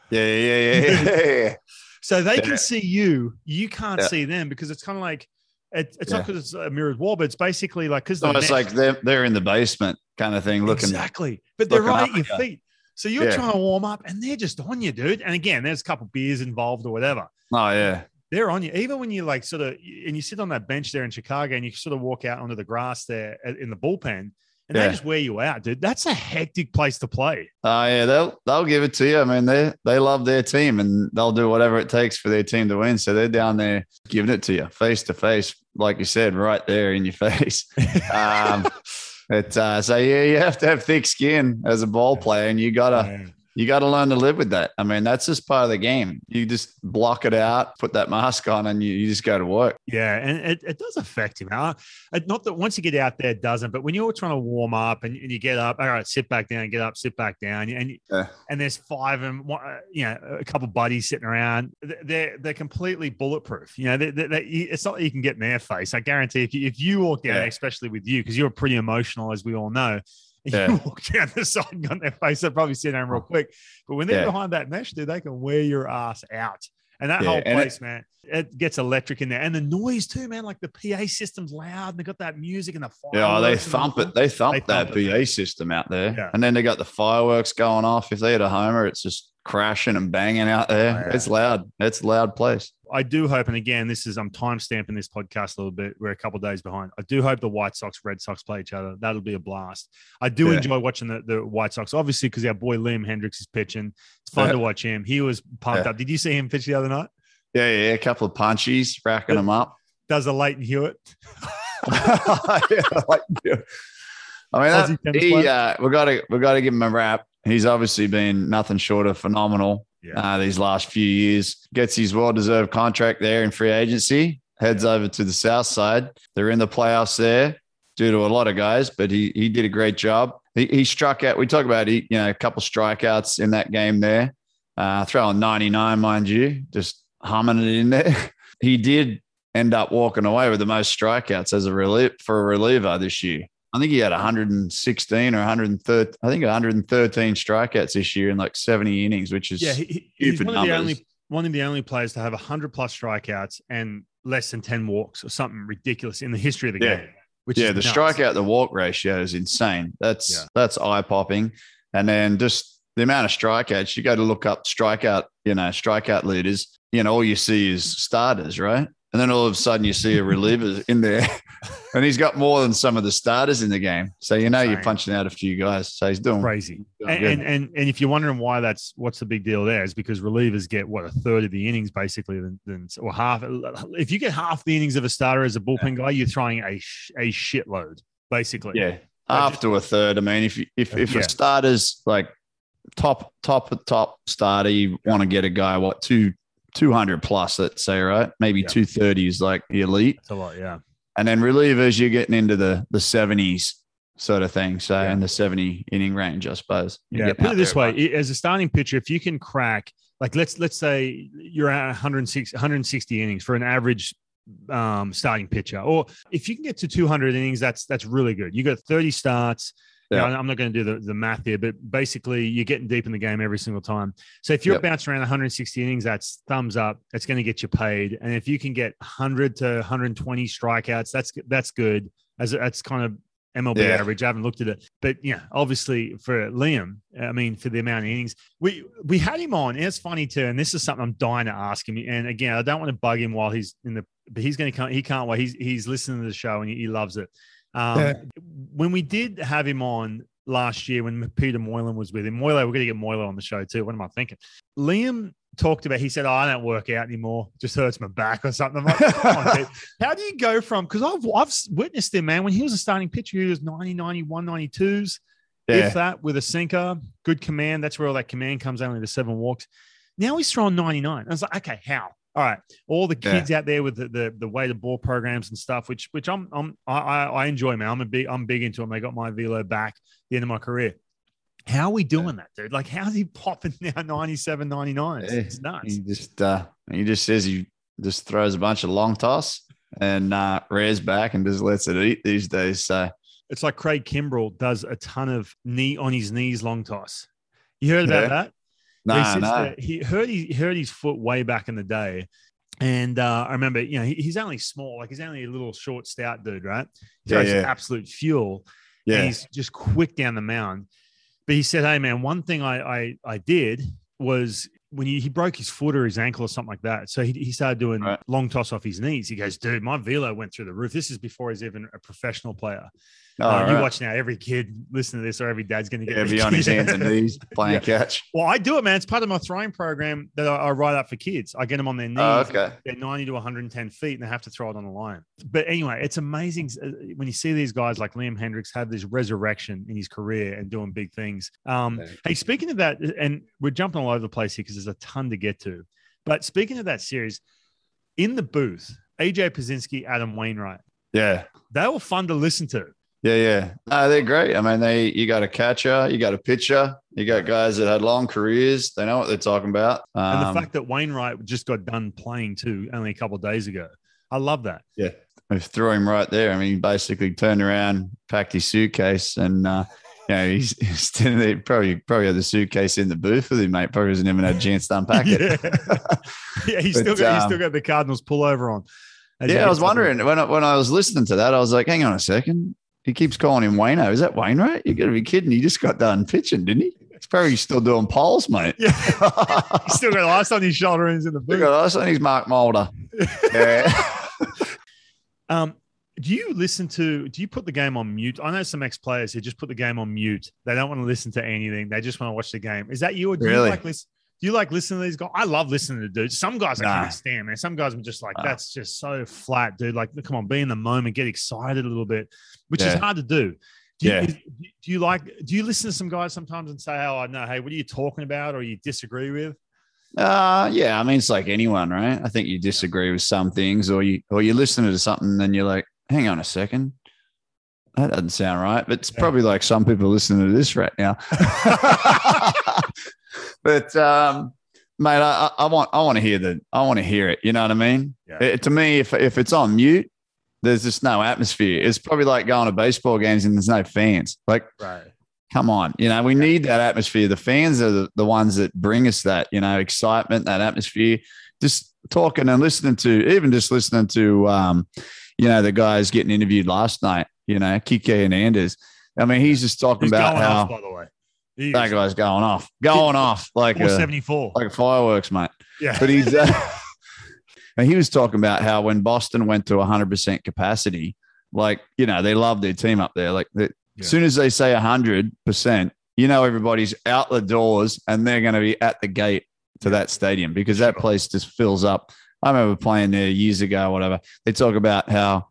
Yeah, yeah, yeah, yeah. so they can see you. You can't see them because it's kind of like it, it's yeah. not because it's a mirrored wall, but it's basically like because it's like they're they're in the basement kind of thing, looking exactly. But they're right at your you. feet, so you're yeah. trying to warm up, and they're just on you, dude. And again, there's a couple beers involved or whatever. Oh yeah, they're on you. Even when you like sort of and you sit on that bench there in Chicago, and you sort of walk out onto the grass there in the bullpen, and yeah. they just wear you out, dude. That's a hectic place to play. Oh uh, yeah, they'll they'll give it to you. I mean, they they love their team and they'll do whatever it takes for their team to win. So they're down there giving it to you face to face, like you said, right there in your face. um, but uh, so yeah, you have to have thick skin as a ball player, and you gotta you got to learn to live with that. I mean, that's just part of the game. You just block it out, put that mask on, and you, you just go to work. Yeah, and it, it does affect him. Huh? Not that once you get out there, it doesn't. But when you're trying to warm up and, and you get up, all right, sit back down, get up, sit back down, and yeah. and there's five and one, uh, you know a couple buddies sitting around. They're they're completely bulletproof. You know, they, they, they, it's not that you can get in their face. I guarantee if you, if you walk down, yeah. especially with you, because you're pretty emotional, as we all know yeah. you walk down the side and got their face, they'll probably sit down real mm. quick. But when they're yeah. behind that mesh, dude, they can wear your ass out. And that yeah, whole place, it, man, it gets electric in there. And the noise too, man. Like the PA system's loud and they got that music and the Yeah, oh, they thump it. They thump they that thump PA it, system out there. Yeah. And then they got the fireworks going off. If they hit a homer, it's just crashing and banging out there. Oh, yeah. It's loud. It's a loud place. I do hope, and again, this is I'm time stamping this podcast a little bit. We're a couple days behind. I do hope the White Sox, Red Sox play each other. That'll be a blast. I do yeah. enjoy watching the, the White Sox, obviously, because our boy Liam Hendriks is pitching. It's fun yeah. to watch him. He was pumped yeah. up. Did you see him pitch the other night? Yeah, yeah, a couple of punchies, racking them up. Does a Lleyton Hewitt? yeah, I mean, that, he, uh, we got to we got to give him a wrap. He's obviously been nothing short of phenomenal yeah. uh, these last few years. Gets his well deserved contract there in free agency, heads yeah. over to the South side. They're in the playoffs there due to a lot of guys, but he, he did a great job. He, he struck out. We talk about he, you know a couple strikeouts in that game there, uh, throwing 99, mind you, just humming it in there. he did end up walking away with the most strikeouts as a relief for a reliever this year. I think he had 116 or 113. I think 113 strikeouts this year in like 70 innings, which is yeah. He, he's one of the only one of the only players to have 100 plus strikeouts and less than 10 walks or something ridiculous in the history of the yeah. game. Which yeah, the nuts. strikeout the walk ratio is insane. That's yeah. that's eye popping. And then just the amount of strikeouts, you go to look up strikeout, you know, strikeout leaders, you know, all you see is starters, right? And then all of a sudden you see a reliever in there and he's got more than some of the starters in the game. So you know you're punching out a few guys. So he's doing crazy. Doing and, and, and and if you're wondering why that's what's the big deal there is because relievers get what a third of the innings basically than, than or half. If you get half the innings of a starter as a bullpen guy, you're throwing a a shitload basically. Yeah, after a third. I mean, if you, if if yeah. a starter's like top top top starter, you want to get a guy what two 200 plus, let's say, right? Maybe yeah. 230 is like the elite. That's a lot, yeah. And then relievers, you're getting into the the 70s sort of thing. So yeah. in the 70 inning range, I suppose. You're yeah. Put it this way: as a starting pitcher, if you can crack, like let's let's say you're at 160, 160 innings for an average um, starting pitcher, or if you can get to 200 innings, that's that's really good. You got 30 starts. Yeah. You know, I'm not going to do the, the math here, but basically you're getting deep in the game every single time. So if you're yep. bouncing around 160 innings, that's thumbs up. That's going to get you paid. And if you can get 100 to 120 strikeouts, that's that's good. As that's kind of MLB yeah. average. I haven't looked at it, but yeah, obviously for Liam, I mean, for the amount of innings we we had him on, and it's funny too. And this is something I'm dying to ask him. And again, I don't want to bug him while he's in the, but he's going to come. He can't wait. He's he's listening to the show and he, he loves it. Um, yeah. When we did have him on last year, when Peter Moylan was with him, Moylan, we're going to get Moylan on the show too. What am I thinking? Liam talked about, he said, oh, I don't work out anymore. Just hurts my back or something. Like, on, How do you go from, because I've, I've witnessed him, man, when he was a starting pitcher, he was 90, 91, 92s, yeah. if that, with a sinker, good command. That's where all that command comes only the seven walks. Now he's throwing 99. I was like, okay, how? All right, all the kids yeah. out there with the, the the way the ball programs and stuff, which which I'm I'm I, I enjoy, man. I'm a big I'm big into them. They got my velo back the end of my career. How are we doing yeah. that, dude? Like, how's he popping now 97, 99? Yeah. It's nuts. He just uh he just says he just throws a bunch of long toss and uh rears back and just lets it eat these days. So it's like Craig Kimbrel does a ton of knee on his knees long toss. You heard about that? No, he, no. he heard he heard his foot way back in the day. And uh, I remember, you know, he, he's only small, like he's only a little short, stout dude, right? So yeah, yeah. absolute fuel. Yeah. He's just quick down the mound. But he said, Hey man, one thing I I, I did was when he, he broke his foot or his ankle or something like that. So he, he started doing right. long toss off his knees. He goes, dude, my velo went through the roof. This is before he's even a professional player. Oh, uh, right. You watch now, every kid listening to this or every dad's going to get yeah, be on his hands and knees playing yeah. catch. Well, I do it, man. It's part of my throwing program that I, I write up for kids. I get them on their knees. Oh, okay. They're 90 to 110 feet and they have to throw it on the line. But anyway, it's amazing uh, when you see these guys like Liam Hendriks have this resurrection in his career and doing big things. Um, okay. Hey, speaking of that, and we're jumping all over the place here because there's a ton to get to. But speaking of that series, in the booth, AJ Pierzynski, Adam Wainwright. Yeah. They were fun to listen to. Yeah, yeah. No, they're great. I mean, they you got a catcher, you got a pitcher, you got guys that had long careers. They know what they're talking about. Um, and the um, fact that Wainwright just got done playing too only a couple of days ago. I love that. Yeah. We threw him right there. I mean, he basically turned around, packed his suitcase, and uh, you know, he's, he's standing there, probably probably had the suitcase in the booth with him, mate. Probably hasn't even had a chance to unpack it. yeah, yeah he's but, still got um, he's still got the Cardinals pullover on. Yeah, I was wondering when I, when I was listening to that, I was like, hang on a second. He keeps calling him Wayno. Is that Wainwright? You got to be kidding. He just got done pitching, didn't he? It's probably still doing poles, mate. Yeah. he's still got ice on his shoulder and he's in the booth. Got ice on his Mark Mulder. Yeah. um, do you listen to do you put the game on mute i know some ex-players who just put the game on mute they don't want to listen to anything they just want to watch the game is that you or do really? you like listen do you like listening to these guys? I love listening to dudes. Some guys I nah. can't stand, man. Some guys I'm just like, that's just so flat, dude. Like, come on, be in the moment, get excited a little bit, which yeah. is hard to do. Do you, yeah. do you like, do you listen to some guys sometimes and say, oh, no, hey, what are you talking about or you disagree with? Uh, yeah. I mean, it's like anyone, right? I think you disagree with some things or you, or you listen to something and you're like, hang on a second. That doesn't sound right, but it's yeah. probably like some people listening to this right now. but um, mate, I, I, want I want to hear the I want to hear it. You know what I mean? Yeah. It, to me, if if it's on mute, there's just no atmosphere. It's probably like going to baseball games and there's no fans. Like, right. come on, you know, we need that atmosphere. The fans are the, the ones that bring us that, you know, excitement, that atmosphere. Just talking and listening to, even just listening to, um, you know, the guys getting interviewed last night, you know, Kike Hernandez. I mean, he's just talking He's about how off, by the way. He that guy's going off, going off like a, 474. like fireworks, mate. yeah. But he's, uh, and he was talking about how when Boston went to 100% capacity, like, you know, they love their team up there. Like, Yeah. as soon as they say 100%, you know, everybody's out the doors and they're going to be at the gate to that stadium because that place just fills up. I remember playing there years ago, whatever. They talk about how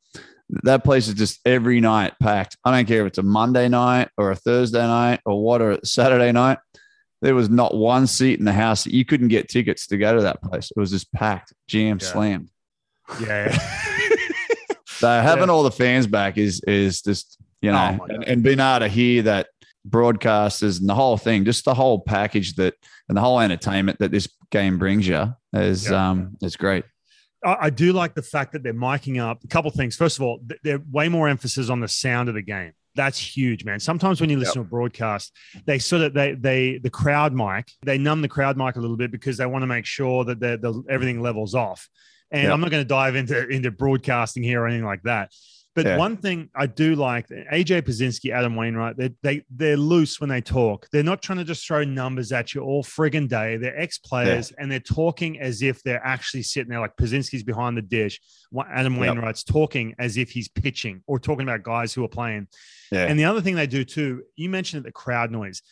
that place is just every night packed. I don't care if it's a Monday night or a Thursday night or what, or a Saturday night. There was not one seat in the house that you couldn't get tickets to go to that place. It was just packed, jam Yeah. slammed. yeah. So having all the fans back is is just you know, Oh and, and being able to hear that broadcasters and the whole thing, just the whole package that and the whole entertainment that this game brings you is Yeah. um is great. I, I do like the fact that they're miking up a couple things. First of all, they're way more emphasis on the sound of the game. That's huge, man. Sometimes when you listen to a broadcast, they sort of they they the crowd mic they numb the crowd mic a little bit because they want to make sure that the, the everything levels off. And Yep. I'm not going to dive into into broadcasting here or anything like that. But Yeah. one thing I do like, AJ Pierzynski, Adam Wainwright, they they they're loose when they talk. They're not trying to just throw numbers at you all friggin' day. They're ex players and they're talking as if they're actually sitting there. Like Pierzynski's behind the dish, Adam Yep. Wainwright's talking as if he's pitching or talking about guys who are playing. Yeah. And the other thing they do too, you mentioned the crowd noise.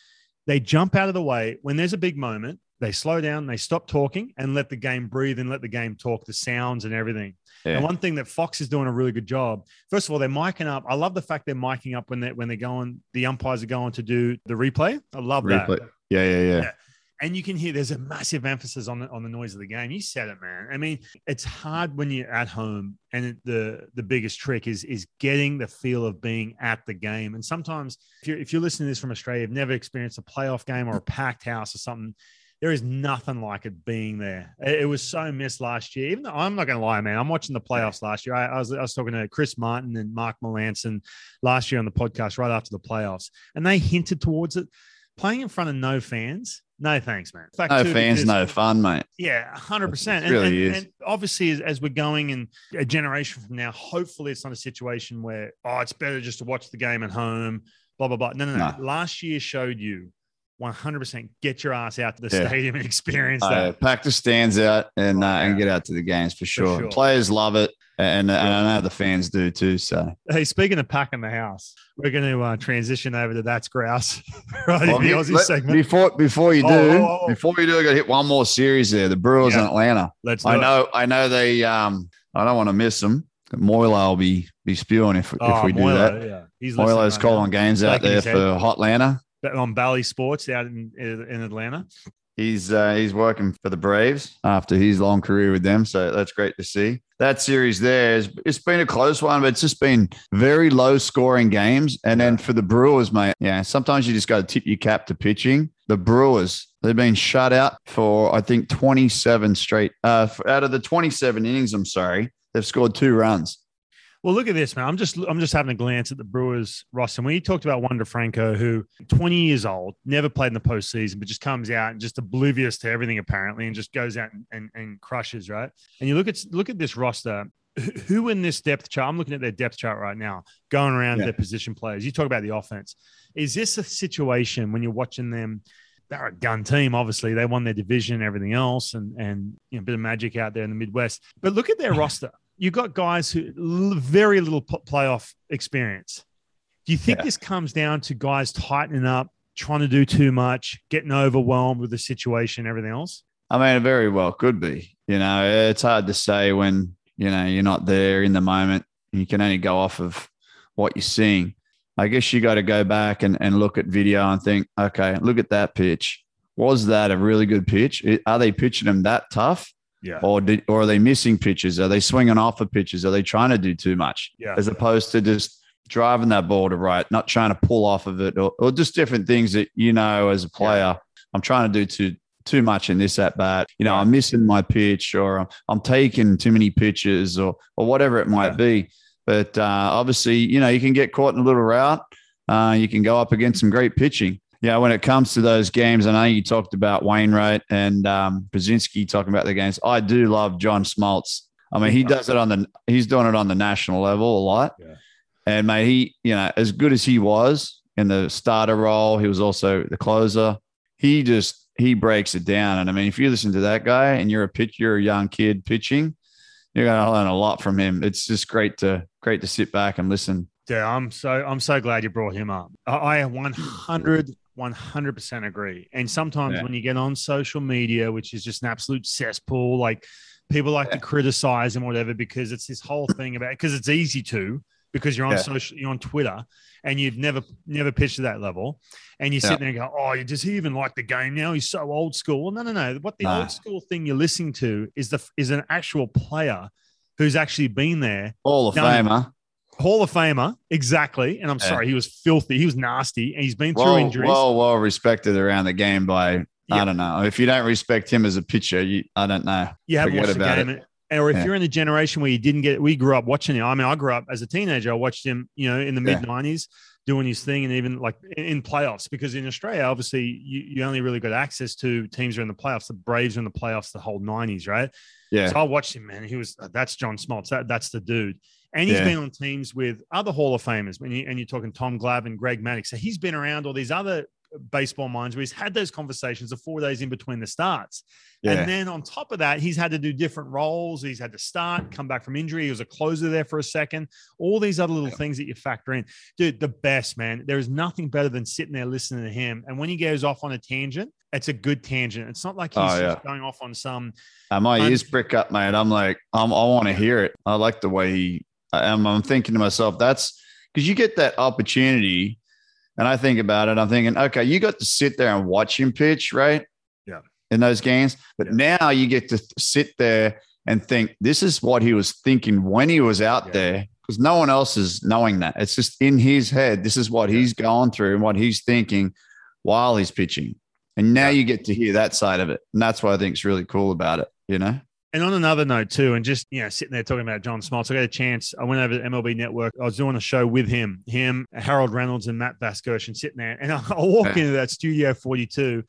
They jump out of the way when there's a big moment. They slow down, they stop talking, and let the game breathe and let the game talk. The sounds and everything. Yeah. And one thing that Fox is doing a really good job. First of all, they're miking up. I love the fact they're miking up when they when they're going. The umpires are going to do the replay. I love that. Replay. Yeah, yeah, yeah. Yeah. And you can hear there's a massive emphasis on the, on the noise of the game. You said it, man. I mean, it's hard when you're at home, and the the biggest trick is is getting the feel of being at the game. And sometimes, if you're if you're listening to this from Australia, you've never experienced a playoff game or a packed house or something. There is nothing like it being there. It, it was so missed last year. Even though I'm not going to lie, man, I'm watching the playoffs last year. I, I was I was talking to Chris Martin and Mark Melancon last year on the podcast right after the playoffs, and they hinted towards it. Playing in front of no fans, no thanks, man. Fact, No too, fans, because- no fun, mate. yeah, hundred percent. Really and, is. And obviously, as, as we're going in a generation from now, hopefully, it's not a situation where oh, it's better just to watch the game at home. Blah blah blah. No, no, no. No. Last year showed you one hundred percent. Get your ass out to the Yeah. stadium and experience Uh, that. pack the stands out and uh, and get out to the games for sure. sure. Players love it, and, and I know the fans do too. So Hey, speaking of packing the house, we're going to uh, transition over to that's grouse, right? Well, in the Aussie let- segment. before before you do, Oh, oh, oh. before you do, I got to hit one more series there. The Brewers Yeah. in Atlanta. Let's. I it. know, I know they. Um, I don't want to miss them. Moyler will be be spewing if Oh, if we do that. Yeah, he's Moyler's right calling now. games out there for Hot Atlanta. On Bally Sports out in in Atlanta. He's uh, he's working for the Braves after his long career with them, so that's great to see. That series there is it's been a close one, but it's just been very low scoring games. And then for the Brewers, mate, yeah, sometimes you just got to tip your cap to pitching. The Brewers they've been shut out for I think twenty seven straight. Uh, for- out of the twenty seven innings, I'm sorry, they've scored two runs. Well, look at this, man. I'm just I'm just having a glance at the Brewers roster. When you talked about Wander Franco, who 20 years old, never played in the postseason, but just comes out and just oblivious to everything apparently, and just goes out and, and, and crushes, right? And you look at look at this roster. Who- Who in this depth chart? I'm looking at their depth chart right now, going around Yeah. their position players. You talk about the offense. Is this a situation when you're watching them? They're a gun team, obviously. They won their division and everything else, and and you know, a bit of magic out there in the Midwest. But look at their roster you got guys who very little playoff experience. Do you think Yeah. this comes down to guys tightening up, trying to do too much, getting overwhelmed with the situation, and everything else? I mean, it very well could be. You know, it's hard to say when, you know, you're not there in the moment. You can only go off of what you're seeing. I guess you got to go back and, and look at video and think, okay, look at that pitch. Was that a really good pitch? Are they pitching them that tough? Yeah. Or, did, or are they missing pitches? Are they swinging off of pitches? Are they trying to do too much? Yeah. As opposed to just driving that ball to right, not trying to pull off of it or, or just different things that, you know, as a player, I'm trying to do too too much in this at bat. You know, I'm missing my pitch or I'm, I'm taking too many pitches or or whatever it might Yeah. be. But uh, obviously, you know, you can get caught in a little route. Uh, you can go up against some great pitching. Yeah, when it comes to those games, I know you talked about Wainwright and um, Pierzynski talking about the games. I do love John Smoltz. I mean, he does it on the he's doing it on the national level a lot. Yeah. And mate, he, you know, as good as he was in the starter role, he was also the closer. He just he breaks it down. And I mean, if you listen to that guy and you're a pitch, you're a young kid pitching, you're gonna learn a lot from him. It's just great to great to sit back and listen. Yeah, I'm so I'm so glad you brought him up. I 100 100% agree. And sometimes yeah. when you get on social media, which is just an absolute cesspool, like people like yeah. to criticize and whatever because it's this whole thing about because it's easy to because you're on yeah. social, you're on Twitter, and you've never never pitched to that level, and you sit there and go, "Oh, does he even like the game now? He's so old school." No, no, no. What the nah. old school thing you're listening to is the is an actual player who's actually been there, Hall of Famer. Hall of Famer, exactly. And I'm yeah. sorry, he was filthy. He was nasty, and he's been through well, injuries. Well, well respected around the game by I don't know. If you don't respect him as a pitcher, you I don't know. You haven't watched the game. It. Or if yeah. you're in the generation where you didn't get, we grew up watching him. I mean, I grew up as a teenager. I watched him, you know, in the mid '90s doing his thing, and even like in playoffs. Because in Australia, obviously, you, you only really got access to teams are in the playoffs. The Braves are in the playoffs the whole '90s, right? Yeah. So I watched him, man. He was that's John Smoltz. That, that's the dude. And he's yeah. been on teams with other Hall of Famers. When you, and you're talking Tom Glavine, and Greg Maddux. So he's been around all these other baseball minds where he's had those conversations the four days in between the starts. Yeah. And then on top of that, he's had to do different roles. He's had to start, come back from injury. He was a closer there for a second. All these other little yeah. things that you factor in. Dude, the best, man. There is nothing better than sitting there listening to him. And when he goes off on a tangent, it's a good tangent. It's not like he's oh, yeah. going off on some. Uh, my un- ears prick up, mate. I'm like, I'm, I want to hear it. I like the way he, I'm, I'm thinking to myself, that's because you get that opportunity and I think about it, I'm thinking, okay, you got to sit there and watch him pitch, right? Yeah. In those games. But yeah. now you get to sit there and think this is what he was thinking when he was out yeah. there because no one else is knowing that. It's just in his head. This is what yeah. he's going through and what he's thinking while he's pitching. And now you get to hear that side of it. And that's what I think is really cool about it, you know? And on another note, too, and just you know, sitting there talking about John Smoltz, I got a chance. I went over to MLB Network. I was doing a show with him, him, Harold Reynolds, and Matt Vasgersian sitting there. And I, I walk yeah. into that studio 42,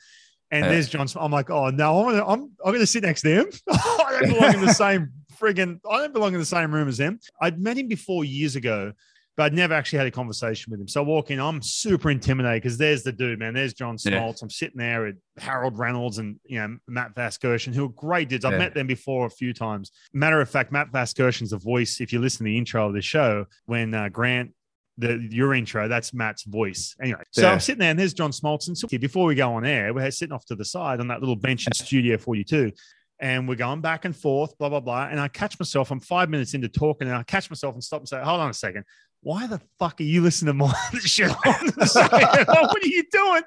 and yeah. there's John. I'm like, oh no, I'm gonna, I'm, I'm gonna sit next to him. I don't belong in the same friggin'. I don't belong in the same room as him. I'd met him before years ago but I'd never actually had a conversation with him. So I walk in, I'm super intimidated because there's the dude, man. There's John Smoltz. Yeah. I'm sitting there with Harold Reynolds and you know Matt Vasgersian, who are great dudes. I've yeah. met them before a few times. Matter of fact, Matt Vasgersian's the voice. If you listen to the intro of the show, when uh, Grant the your intro, that's Matt's voice. Anyway, so yeah. I'm sitting there and there's John Smoltz. And so before we go on air, we're sitting off to the side on that little bench in Studio 42 and we're going back and forth, blah, blah, blah. And I catch myself, I'm five minutes into talking, and I catch myself and stop and say, hold on a second. Why the fuck are you listening to my shit what are you doing?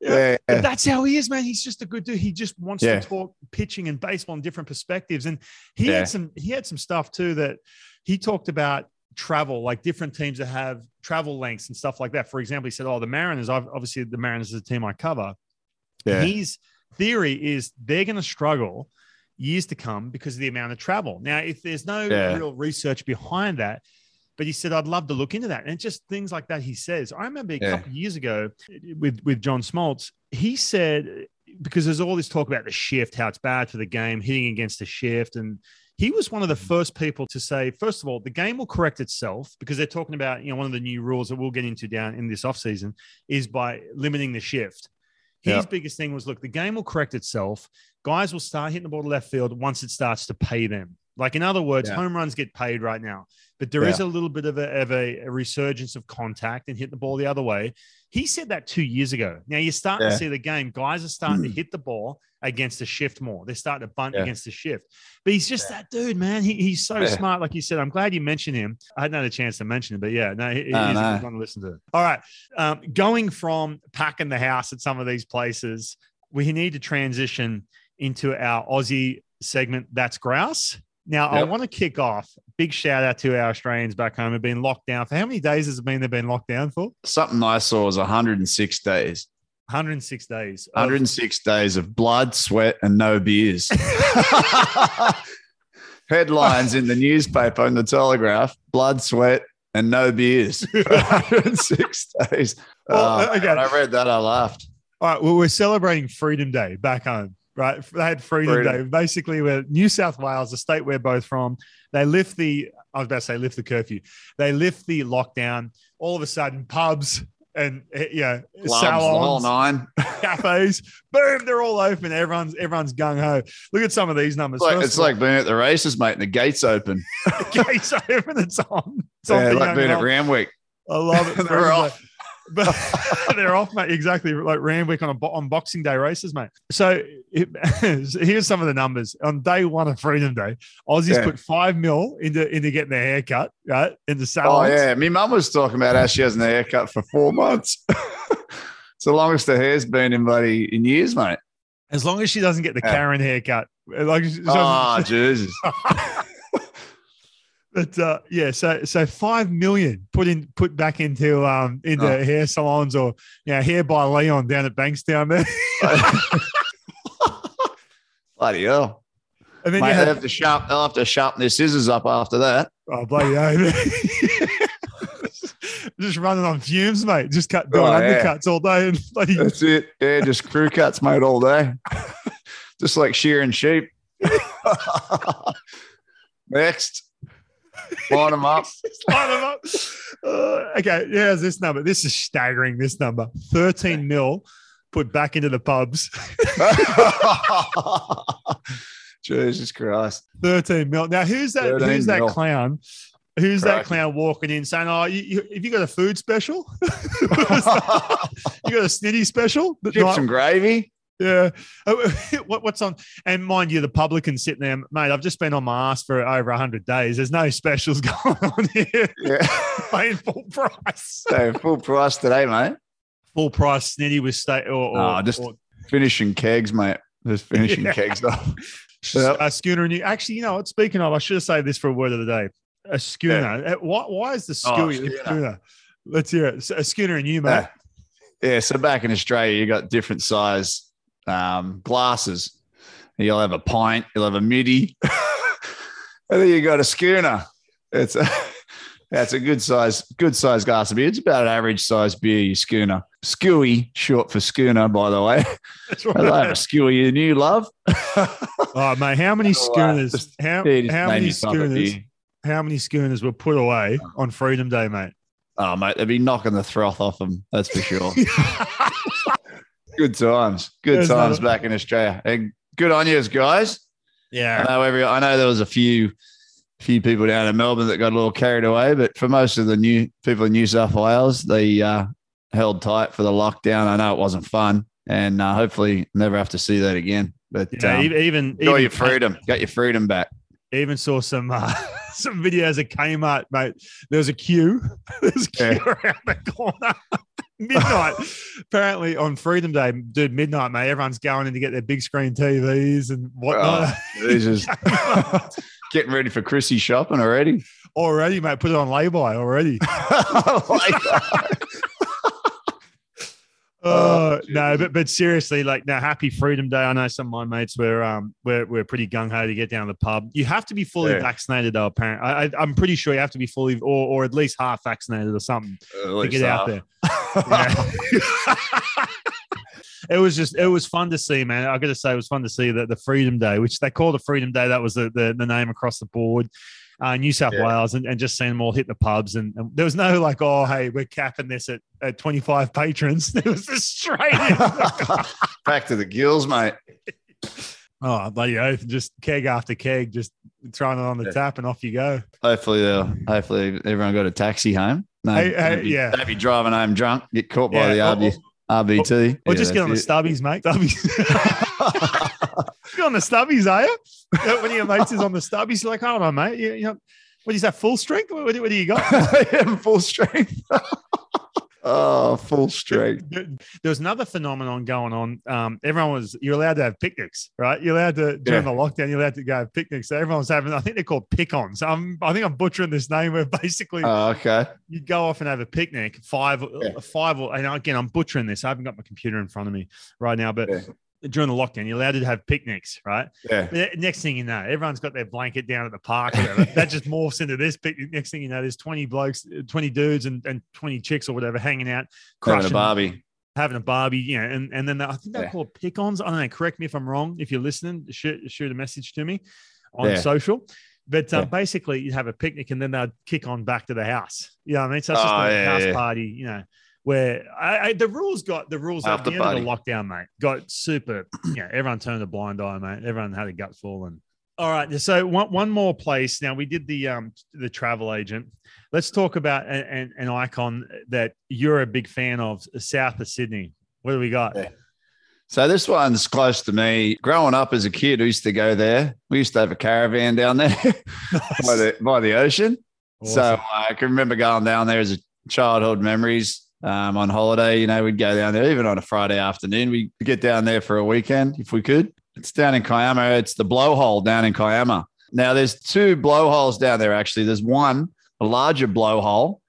Yeah, yeah. that's how he is, man. He's just a good dude. He just wants yeah. to talk pitching and baseball in different perspectives. And he had some he had some stuff too that he talked about travel, like different teams that have travel lengths and stuff like that. For example, he said, Oh, the Mariners, obviously the Mariners is a team I cover. Yeah. His theory is they're going to struggle years to come because of the amount of travel. Now, if there's no yeah. real research behind that, but he said, I'd love to look into that. And just things like that he says. I remember a yeah. couple years ago with, with John Smoltz, he said, because there's all this talk about the shift, how it's bad for the game, hitting against the shift. And he was one of the mm-hmm. first people to say, first of all, the game will correct itself because they're talking about, you know, one of the new rules that we'll get into down in this offseason is by limiting the shift. His biggest thing was look, the game will correct itself. Guys will start hitting the ball to left field once it starts to pay them. Like in other words, yeah. home runs get paid right now, but there yeah. is a little bit of, a, of a, a, resurgence of contact and hit the ball the other way. He said that two years ago. Now you're starting yeah. to see the game. Guys are starting to hmm. hit the ball against the shift more. They're starting to bunt against the shift. But he's just that dude, man. He, he's so smart. Like you said, I'm glad you mentioned him. I hadn't had a chance to mention him, but yeah, no, he, no, he's no. going to listen to it. All right. Um, going from packing the house at some of these places, we need to transition into our Aussie segment. That's grouse. Now, yep. I want to kick off. Big shout out to our Australians back home who've been locked down. For how many days has it been they've been locked down for? Something I saw was 106 days. 106 days. Of- 106 days of blood, sweat, and no beers. Headlines in the newspaper and the Telegraph: blood, sweat, and no beers for 106 days. Well, Oh, uh, okay. when I read that, I laughed. All right, well, we're celebrating Freedom Day back home, right? They had Freedom, Freedom. Day. Basically, we're New South Wales, the state we're both from. They lift the, I was about to say lift the curfew. They lift the lockdown. All of a sudden, pubs and eh, you know, Clubs, salons, nine. cafes, boom, they're all open. Everyone's everyone's gung ho. Look at some of these numbers. It's like, it's like being at the races, mate, and the gates open. the gates open. It's on. It's yeah, for like being at. Randwick. I love it. They're off. But they're off, mate. Exactly, like Randwick on a on Boxing Day races, mate. So it, here's some of the numbers on day one of Freedom Day. Aussies Yeah. put five mil into into getting their hair cut, right? In the Oh yeah, my mum was talking about how she hasn't had a haircut for four months. it's the longest her hair's been in bloody in years, mate. As long as she doesn't get the Yeah. Karen haircut, like Oh Jesus! But uh, yeah, so so five million put in put back into um into Oh. hair salons or you know, hair by Leon down at Bankstown there. bloody hell! And then Mate, you had have to sharp. They'll have to sharpen their scissors up after that. oh bloody hell. Just running on fumes, mate. Just cut doing Oh, yeah. undercuts all day and That's it. Yeah, just crew cuts, mate, all day. just like shearing sheep. Next, line them up. line them up. Uh, okay, here's this number. This is staggering. This number 13 mil put back into the pubs. Jesus Christ! 13 mil. Now, who's that? 13 Who's that clown? Who's that clown walking in saying, "Oh, you, you, have you got a food special? you got a snitty special?" Night- some gravy. Yeah. Oh, what, what's on? And mind you, the publican sitting there, mate. I've just been on my ass for over hundred days. There's no specials going on here. Yeah, Paying full price. so full price today, mate. Full price snitty with state or, or, Oh, just- or Finishing kegs, mate. Just finishing Yeah. kegs off. Yep. a schooner. And you actually, you know what? Speaking of, I should have saved this for a word of the day. A schooner. Uh, Why, why is the Oh, schooner? schooner. schooner? Let's hear it. A schooner and you, mate. Yeah. yeah. So back in Australia, you got different size um, glasses. You'll have a pint, you'll have a midi, and then you got a schooner. It's a that's a good size, good size glass of beer. It's about an average size beer, your schooner. Skewy, short for schooner, by the way. That's I love a skewy you love. Oh, mate, how many schooners? How, how many your type of schooners? How many schooners were put away on Freedom Day, mate? Oh, mate, they'd be knocking the froth off them. That's for sure. Good times. Good There's times back in Australia. And good on you guys. Yeah. I know every I know there was a few few people down in Melbourne that got a little carried away, but for most of the new people in New South Wales, they uh, held tight for the lockdown. I know it wasn't fun, and uh, hopefully never have to see that again. But Yeah, um, even even, enjoy even your freedom. Got your freedom back. even saw some uh, some videos at Kmart, mate. There was a queue. There was a queue Yeah. around the corner. midnight. Apparently on Freedom Day, dude, midnight, mate. Everyone's going in to get their big screen TVs and whatnot. Oh, this is getting ready for Chrissy shopping already. already, mate. Put it on lay-by already. Oh Oh, Uh, no, but but seriously, like now, happy Freedom Day. I know some of my mates were um we're, we're pretty gung ho to get down to the pub. You have to be fully Yeah. vaccinated though. Apparently, I, I, I'm pretty sure you have to be fully or or at least half vaccinated or something to get out there. It was just it was fun to see, man. I got to say, it was fun to see that the Freedom Day, which they called the Freedom Day, that was the the, the name across the board. Uh, New South Yeah. Wales and, and just seeing them all hit the pubs and, and there was no like oh hey we're capping this at, at 25 patrons it was just straight. Back to the gills, mate. oh bloody oath just keg after keg just throwing it on the Yeah. tap and off you go Hopefully, they'll, hopefully everyone got a taxi home. No, Hey, hey, be, yeah. don't be driving home drunk. Get caught by Yeah, the or- RBT. or Yeah, just get on the that's stubbies mate stubbies Get on the stubbies, are you? When your mates is on the stubbies, you're like, hold on, mate. You, you know, what is that? Full strength? What, what, do- what do you got? it. full strength. oh, full strength. There was another phenomenon going on. Um, everyone was you're allowed to have picnics, right? You're allowed to during the lockdown. You're allowed to go have picnics. So everyone was having. I think they're called pick-ons. I think I'm butchering this name. Where basically Oh, okay. you go off and have a picnic. Five, Yeah. five, or- and again, I'm butchering this. I haven't got my computer in front of me right now, but Yeah. During the lockdown, you're allowed to have picnics, right? Yeah. Next thing you know, everyone's got their blanket down at the park. that just morphs into this picnic. Next thing you know, there's 20 blokes, 20 dudes, and, and 20 chicks or whatever hanging out, crushing having a barbie, having a barbie. You know, and and then I think they're yeah. called pick-ons. I don't know. Correct me if I'm wrong. If you're listening, shoot, shoot a message to me on yeah. social. But uh, yeah. basically, you'd have a picnic and then they'd kick on back to the house. You know what I mean? So it's just oh, a house party, you know, where I, I, the rules got the rules at the end party. of the lockdown, mate, got super. You know, everyone turned a blind eye, mate. Everyone had a gutful. And all right, so one, one more place. Now we did the um the travel agent. Let's talk about an, an icon that you're a big fan of, south of Sydney. What do we got? So this one's close to me. Growing up as a kid, I used to go there. We used to have a caravan down there by the by the ocean. Awesome. So I can remember going down there as a childhood memories. Um, on holiday, you know, we'd go down there even on a Friday afternoon. We'd get down there for a weekend if we could. It's down in Kiama. It's the blowhole down in Kiama. Now there's two blowholes down there. Actually, there's one a larger blowhole.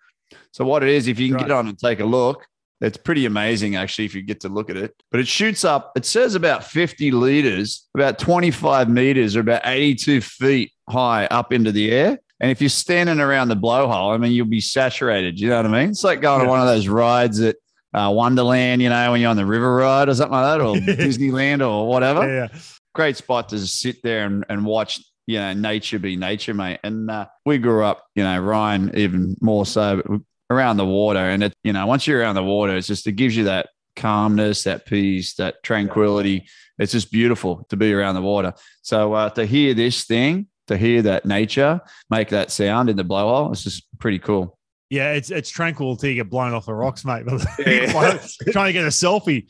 So what it is, if you can right. get on and take a look, it's pretty amazing, actually, if you get to look at it. But it shoots up, it says about 50 liters, about 25 meters, or about 82 feet high up into the air. And if you're standing around the blowhole, I mean, you'll be saturated. You know what I mean? It's like going yeah. to one of those rides at uh, Wonderland, you know, when you're on the river ride or something like that, or Disneyland or whatever. Yeah. Great spot to sit there and, and watch, you know, nature be nature, mate. And uh, we grew up, you know, Ryan even more so, around the water. And it, you know, once you're around the water, it's just, it gives you that calmness, that peace, that tranquility. It's just beautiful to be around the water. So uh, to hear this thing, to hear that nature make that sound in the blowhole, it's just pretty cool. Yeah, it's it's tranquil to get blown off the rocks, mate. Yeah. trying to get a selfie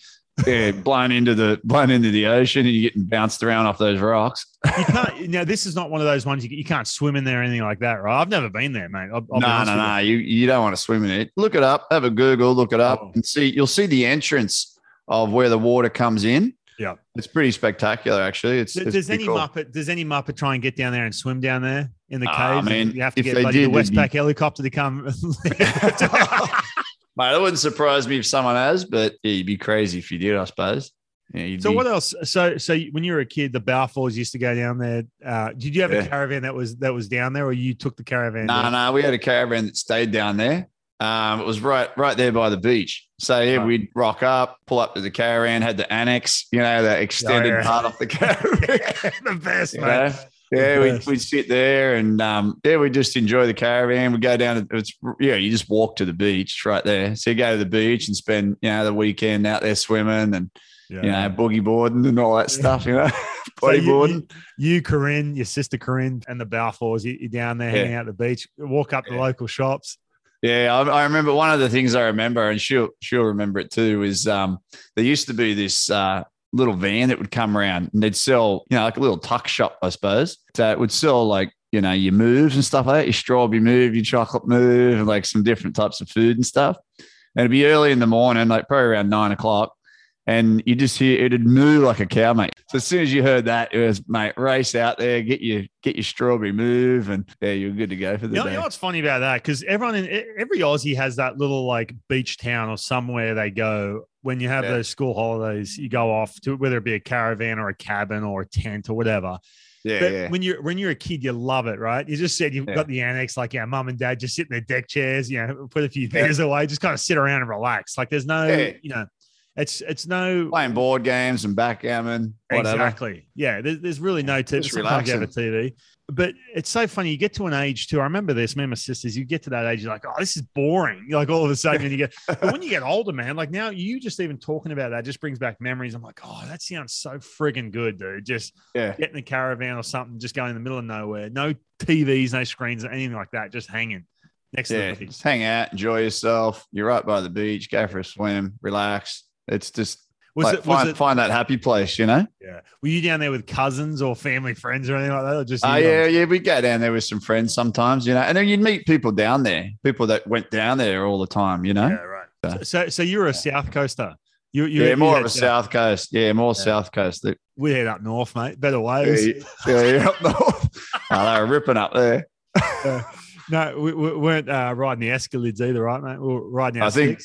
yeah, blown into the blown into the ocean, and you're getting bounced around off those rocks. you can't. Now, this is not one of those ones you, you can't swim in there or anything like that, right? I've never been there, mate. I'll, I'll no, no, no. You. you don't want to swim in it. Look it up. Have a Google. Look it up oh. and see. You'll see the entrance of where the water comes in. Yeah, it's pretty spectacular, actually. It's does, it's any cool. muppet does any muppet try and get down there and swim down there in the cave? Uh, I mean, you have to get did, the Westpac helicopter to come. Mate, it wouldn't surprise me if someone has, but yeah, you'd be crazy if you did, I suppose. Yeah, so be... what else? So so when you were a kid, the Balfours used to go down there. Uh, did you have yeah. a caravan that was that was down there, or you took the caravan? No, no, nah, we had a caravan that stayed down there. Um, it was right right there by the beach. So yeah, we'd rock up, pull up to the caravan, had the annex, you know, the extended oh, yeah. part of the caravan. the best, man. Yeah, we'd, we'd sit there and um, yeah, we just enjoy the caravan. We go down. To, it's yeah, you just walk to the beach right there. So you go to the beach and spend you know the weekend out there swimming and yeah. you know, boogie boarding and all that stuff, you know, bodyboarding. So you, you, Corinne, your sister Corinne, and the Balfours, you, are down there hanging out at the beach, walk up yeah. the local shops. Yeah, I, I, remember one of the things I remember, and she'll she'll remember it too, is um, there used to be this uh, little van that would come around and they'd sell, you know, like a little tuck shop, I suppose. So it would sell like you know, your Mooves and stuff like that, your strawberry Moove, your chocolate Moove, and like some different types of food and stuff. And it'd be early in the morning, like probably around nine o'clock and you just hear it'd moo like a cow, mate. So as soon as you heard that, it was mate, race out there, get your get your strawberry Moove, and yeah, you're good to go for the you know, day. You know what's funny about that? Because everyone in every Aussie has that little like beach town or somewhere they go when you have yeah. those school holidays. You go off to whether it be a caravan or a cabin or a tent or whatever. Yeah, but yeah. when you're when you're a kid, you love it, right? You just said you've yeah. got the annex, like yeah, mum and dad just sit in their deck chairs, you know, put a few beers yeah. away, just kind of sit around and relax. Like there's no, you know, it's it's no playing board games and backgammon. Whatever. Exactly. Yeah. There's, there's really no t- sometimes you have a TV, but it's so funny. You get to an age too. I remember this. Me and my sisters. You get to that age, you're like, oh, this is boring. You're like all of a sudden, you get. but when you get older, man, like now, you just even talking about that just brings back memories. I'm like, oh, that sounds so frigging good, dude. Just yeah. getting a caravan or something, just going in the middle of nowhere, no TVs, no screens, anything like that, just hanging. Next yeah, just hang out, enjoy yourself. You're right by the beach. Go for a swim, relax it's just was like, it, was find, it, find that happy place, you know? Yeah. Were you down there with cousins or family friends or anything like that? Or just oh, uh, yeah, yeah. We go down there with some friends sometimes, you know, and then you'd meet people down there, people that went down there all the time, you know? Yeah, right. So, so, so you're a South Coaster. You, you, yeah, more of a South Coast. Yeah, more yeah. South Coast. We head up north, mate. Better ways. Yeah, yeah, up north. oh, they were ripping up there. no, we, we weren't uh, riding the Escalades either, right, mate? We were riding our I think,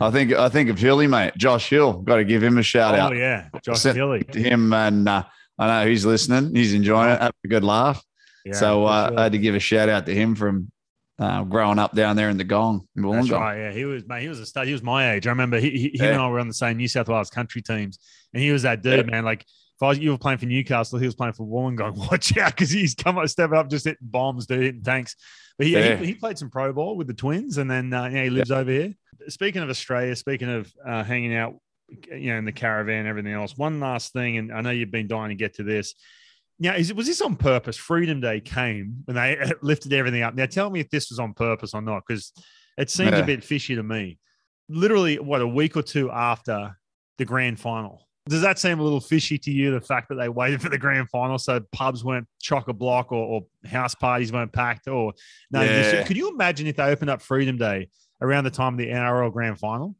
I think I think of Hilly, mate. Josh Hill. Got to give him a shout oh, out. Oh yeah, Josh Hilly. Him and uh, I know he's listening. He's enjoying it. Having a good laugh. Yeah, so uh, sure. I had to give a shout out to him from uh, growing up down there in the Gong. In That's right. Yeah, he was. Man, he was a stud. He was my age. I remember he, he yeah. and I were on the same New South Wales country teams, and he was that dude, yeah. man. Like if I was, you were playing for Newcastle, he was playing for Wollongong. Watch out, because he's come up, step up, just hitting bombs, dude, hitting tanks. But he, yeah. he, he, played some pro ball with the Twins, and then uh, yeah, he lives over here. Speaking of Australia, speaking of uh, hanging out, you know, in the caravan, everything else. One last thing, and I know you've been dying to get to this. Now, is it was this on purpose? Freedom Day came when they lifted everything up. Now, tell me if this was on purpose or not, because it seems yeah. a bit fishy to me. Literally, what a week or two after the grand final. Does that seem a little fishy to you? The fact that they waited for the grand final, so pubs weren't chock a block, or, or, house parties weren't packed, or no? Yeah. Could you imagine if they opened up Freedom Day around the time of the NRL grand final?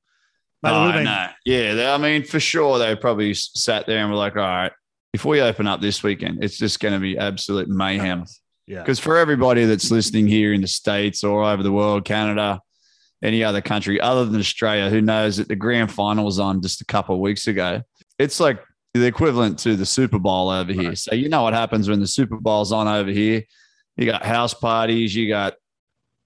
Mate, oh, been- no. Yeah, I mean, for sure, they probably sat there and were like, all right, if we open up this weekend, it's just going to be absolute mayhem. Yeah. Because for everybody that's listening here in the States or over the world, Canada, any other country other than Australia, who knows that the grand final was on just a couple of weeks ago, it's like the equivalent to the Super Bowl over right. here. So you know what happens when the Super Bowl's on over here. You got house parties, you got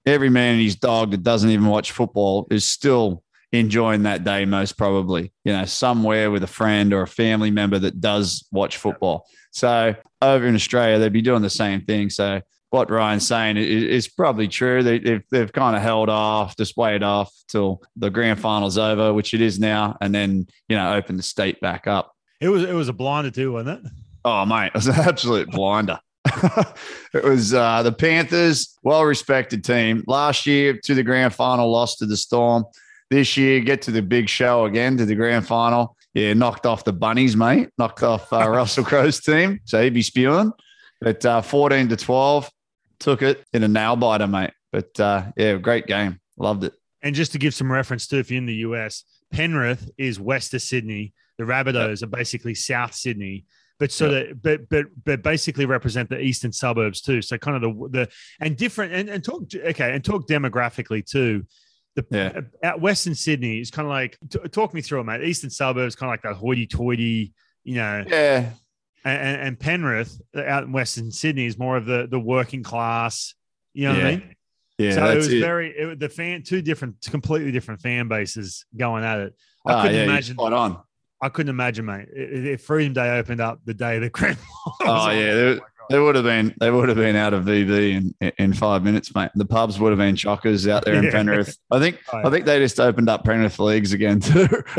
every man and his dog that doesn't even watch football is still enjoying that day most probably you know somewhere with a friend or a family member that does watch football. So over in australia they'd be doing the same thing. So what ryan's saying is, probably true. They, they've, they've kind of held off just waited off till the grand final's over which it is now and then you know open the state back up. It was it was a blinder too wasn't it? Oh mate it was an absolute blinder it was uh, the Panthers, well respected team. Last year to the grand final, lost to the Storm this year, get to the big show again, to the grand final. Yeah, knocked off the Bunnies, mate. Knocked off uh, Russell Crowe's team. So he'd be spewing. But uh, 14 to 12, took it in a nail biter, mate. But uh, yeah, great game. Loved it. And just to give some reference to if you're in the US, Penrith is west of Sydney. The Rabbitohs yep. are basically South Sydney but so yep. that but but but basically represent the eastern suburbs too. So kind of the the and different and, and talk okay and talk demographically too. The, yeah. Uh, out Western Sydney is kind of like t- talk me through it, mate. Eastern suburbs, kind of like that hoity-toity, you know. Yeah. And, and, Penrith uh, out in Western Sydney is more of the the working class. You know yeah. what I mean? Yeah. So it was it. very it, the fan two different, completely different fan bases going at it. I oh, couldn't yeah, imagine. Spot on. I couldn't imagine, mate. If Freedom Day opened up the day the grand. oh yeah, oh they would have been they would have been out of VB in in five minutes, mate. The pubs would have been chockers out there in yeah. Penrith. I think oh, yeah. I think they just opened up Penrith leagues again too.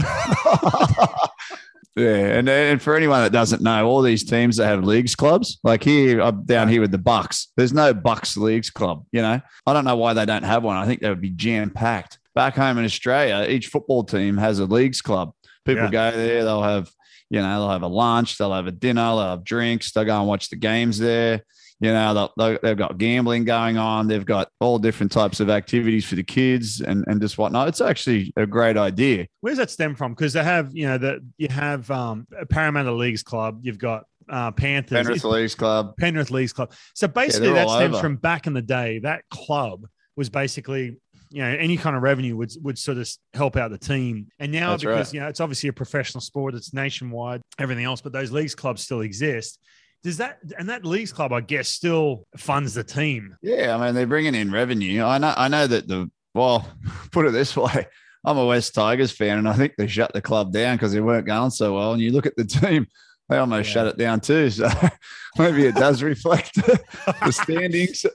yeah, and and for anyone that doesn't know, all these teams that have leagues clubs, like here, I'm down here with the Bucs. There's no Bucs leagues club. You know, I don't know why they don't have one. I think they would be jam packed. Back home in Australia, each football team has a leagues club. People yeah. go there, they'll have you know, they'll have a lunch, they'll have a dinner, they'll have drinks, they'll go and watch the games there. You know, they've got gambling going on. They've got all different types of activities for the kids and, and just whatnot. It's actually a great idea. Where's that stem from? Because they have, you know, that you have um, Parramatta Leagues Club. You've got uh, Panthers, Penrith Leagues Club, Penrith Leagues Club. So basically, yeah, that stems over. from back in the day. That club was basically you know any kind of revenue would would sort of help out the team. And now That's because right. you know it's obviously a professional sport, it's nationwide, everything else, but those leagues clubs still exist. Does that and that leagues club, I guess, still funds the team? Yeah, I mean they're bringing in revenue. I know I know that the well, put it this way. I'm a West Tigers fan, and I think they shut the club down because they weren't going so well. And you look at the team, they almost yeah. shut it down too. So maybe it does reflect the standings.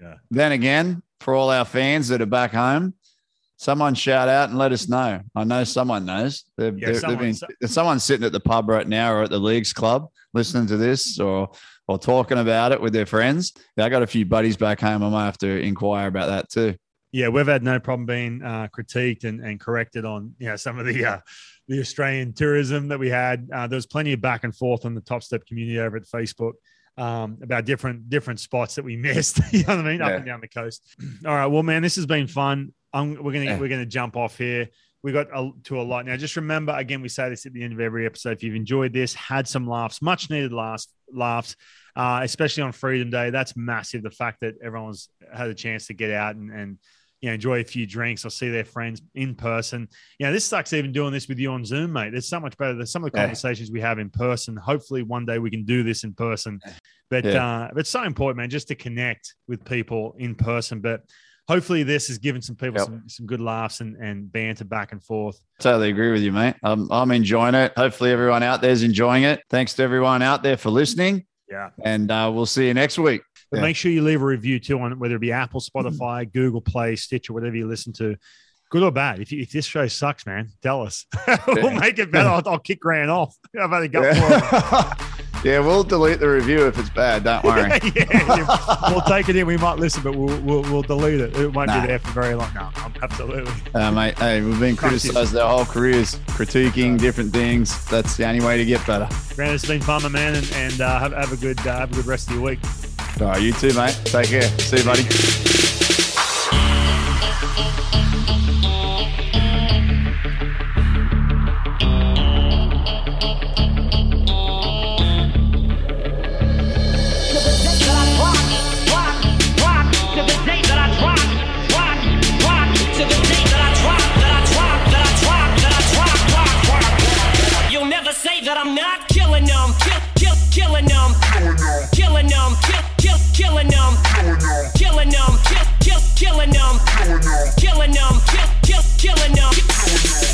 yeah. Then again, for all our fans that are back home, someone shout out and let us know. I know someone knows. They've, yeah, someone, been, so- someone's sitting at the pub right now or at the leagues club listening to this or or talking about it with their friends. Yeah, I got a few buddies back home. I might have to inquire about that too. Yeah, we've had no problem being uh, critiqued and, and corrected on you know some of the uh, the Australian tourism that we had. Uh, there was plenty of back and forth on the Top Step community over at Facebook um, about different different spots that we missed. you know what I mean? Yeah. Up and down the coast. All right. Well, man, this has been fun. I'm, we're gonna yeah. we're gonna jump off here. We got a, to a lot now. Just remember, again, we say this at the end of every episode. If you've enjoyed this, had some laughs, much needed laughs, laughs, uh, especially on Freedom Day, that's massive. The fact that everyone's had a chance to get out and, and you know, enjoy a few drinks or see their friends in person. You know, this sucks even doing this with you on Zoom, mate. It's so much better than some of the conversations yeah. we have in person. Hopefully, one day we can do this in person. But yeah. uh, but it's so important, man, just to connect with people in person. But hopefully, this has given some people yep. some, some good laughs and, and banter back and forth. Totally agree with you, mate. I'm, I'm enjoying it. Hopefully, everyone out there is enjoying it. Thanks to everyone out there for listening. Yeah. And uh, we'll see you next week. But yeah. make sure you leave a review too on whether it be Apple, Spotify, mm. Google Play, Stitch, or whatever you listen to. Good or bad. If, you, if this show sucks, man, tell us. we'll make it better. I'll, I'll kick Grant off. I've only got yeah. yeah, we'll delete the review if it's bad. Don't worry. yeah, we'll take it in. We might listen, but we'll we'll, we'll delete it. It won't nah. be there for very long. No, absolutely. Uh, mate, hey, we've been criticised our whole careers, critiquing different things. That's the only way to get better. Grant, it's been fun, man, and, and uh, have, have a good uh, have a good rest of your week. Right, you too, mate. Take care. See you, buddy. Killing them, killing them, kill, kill, killing them, killing them, kill, kill, killing them.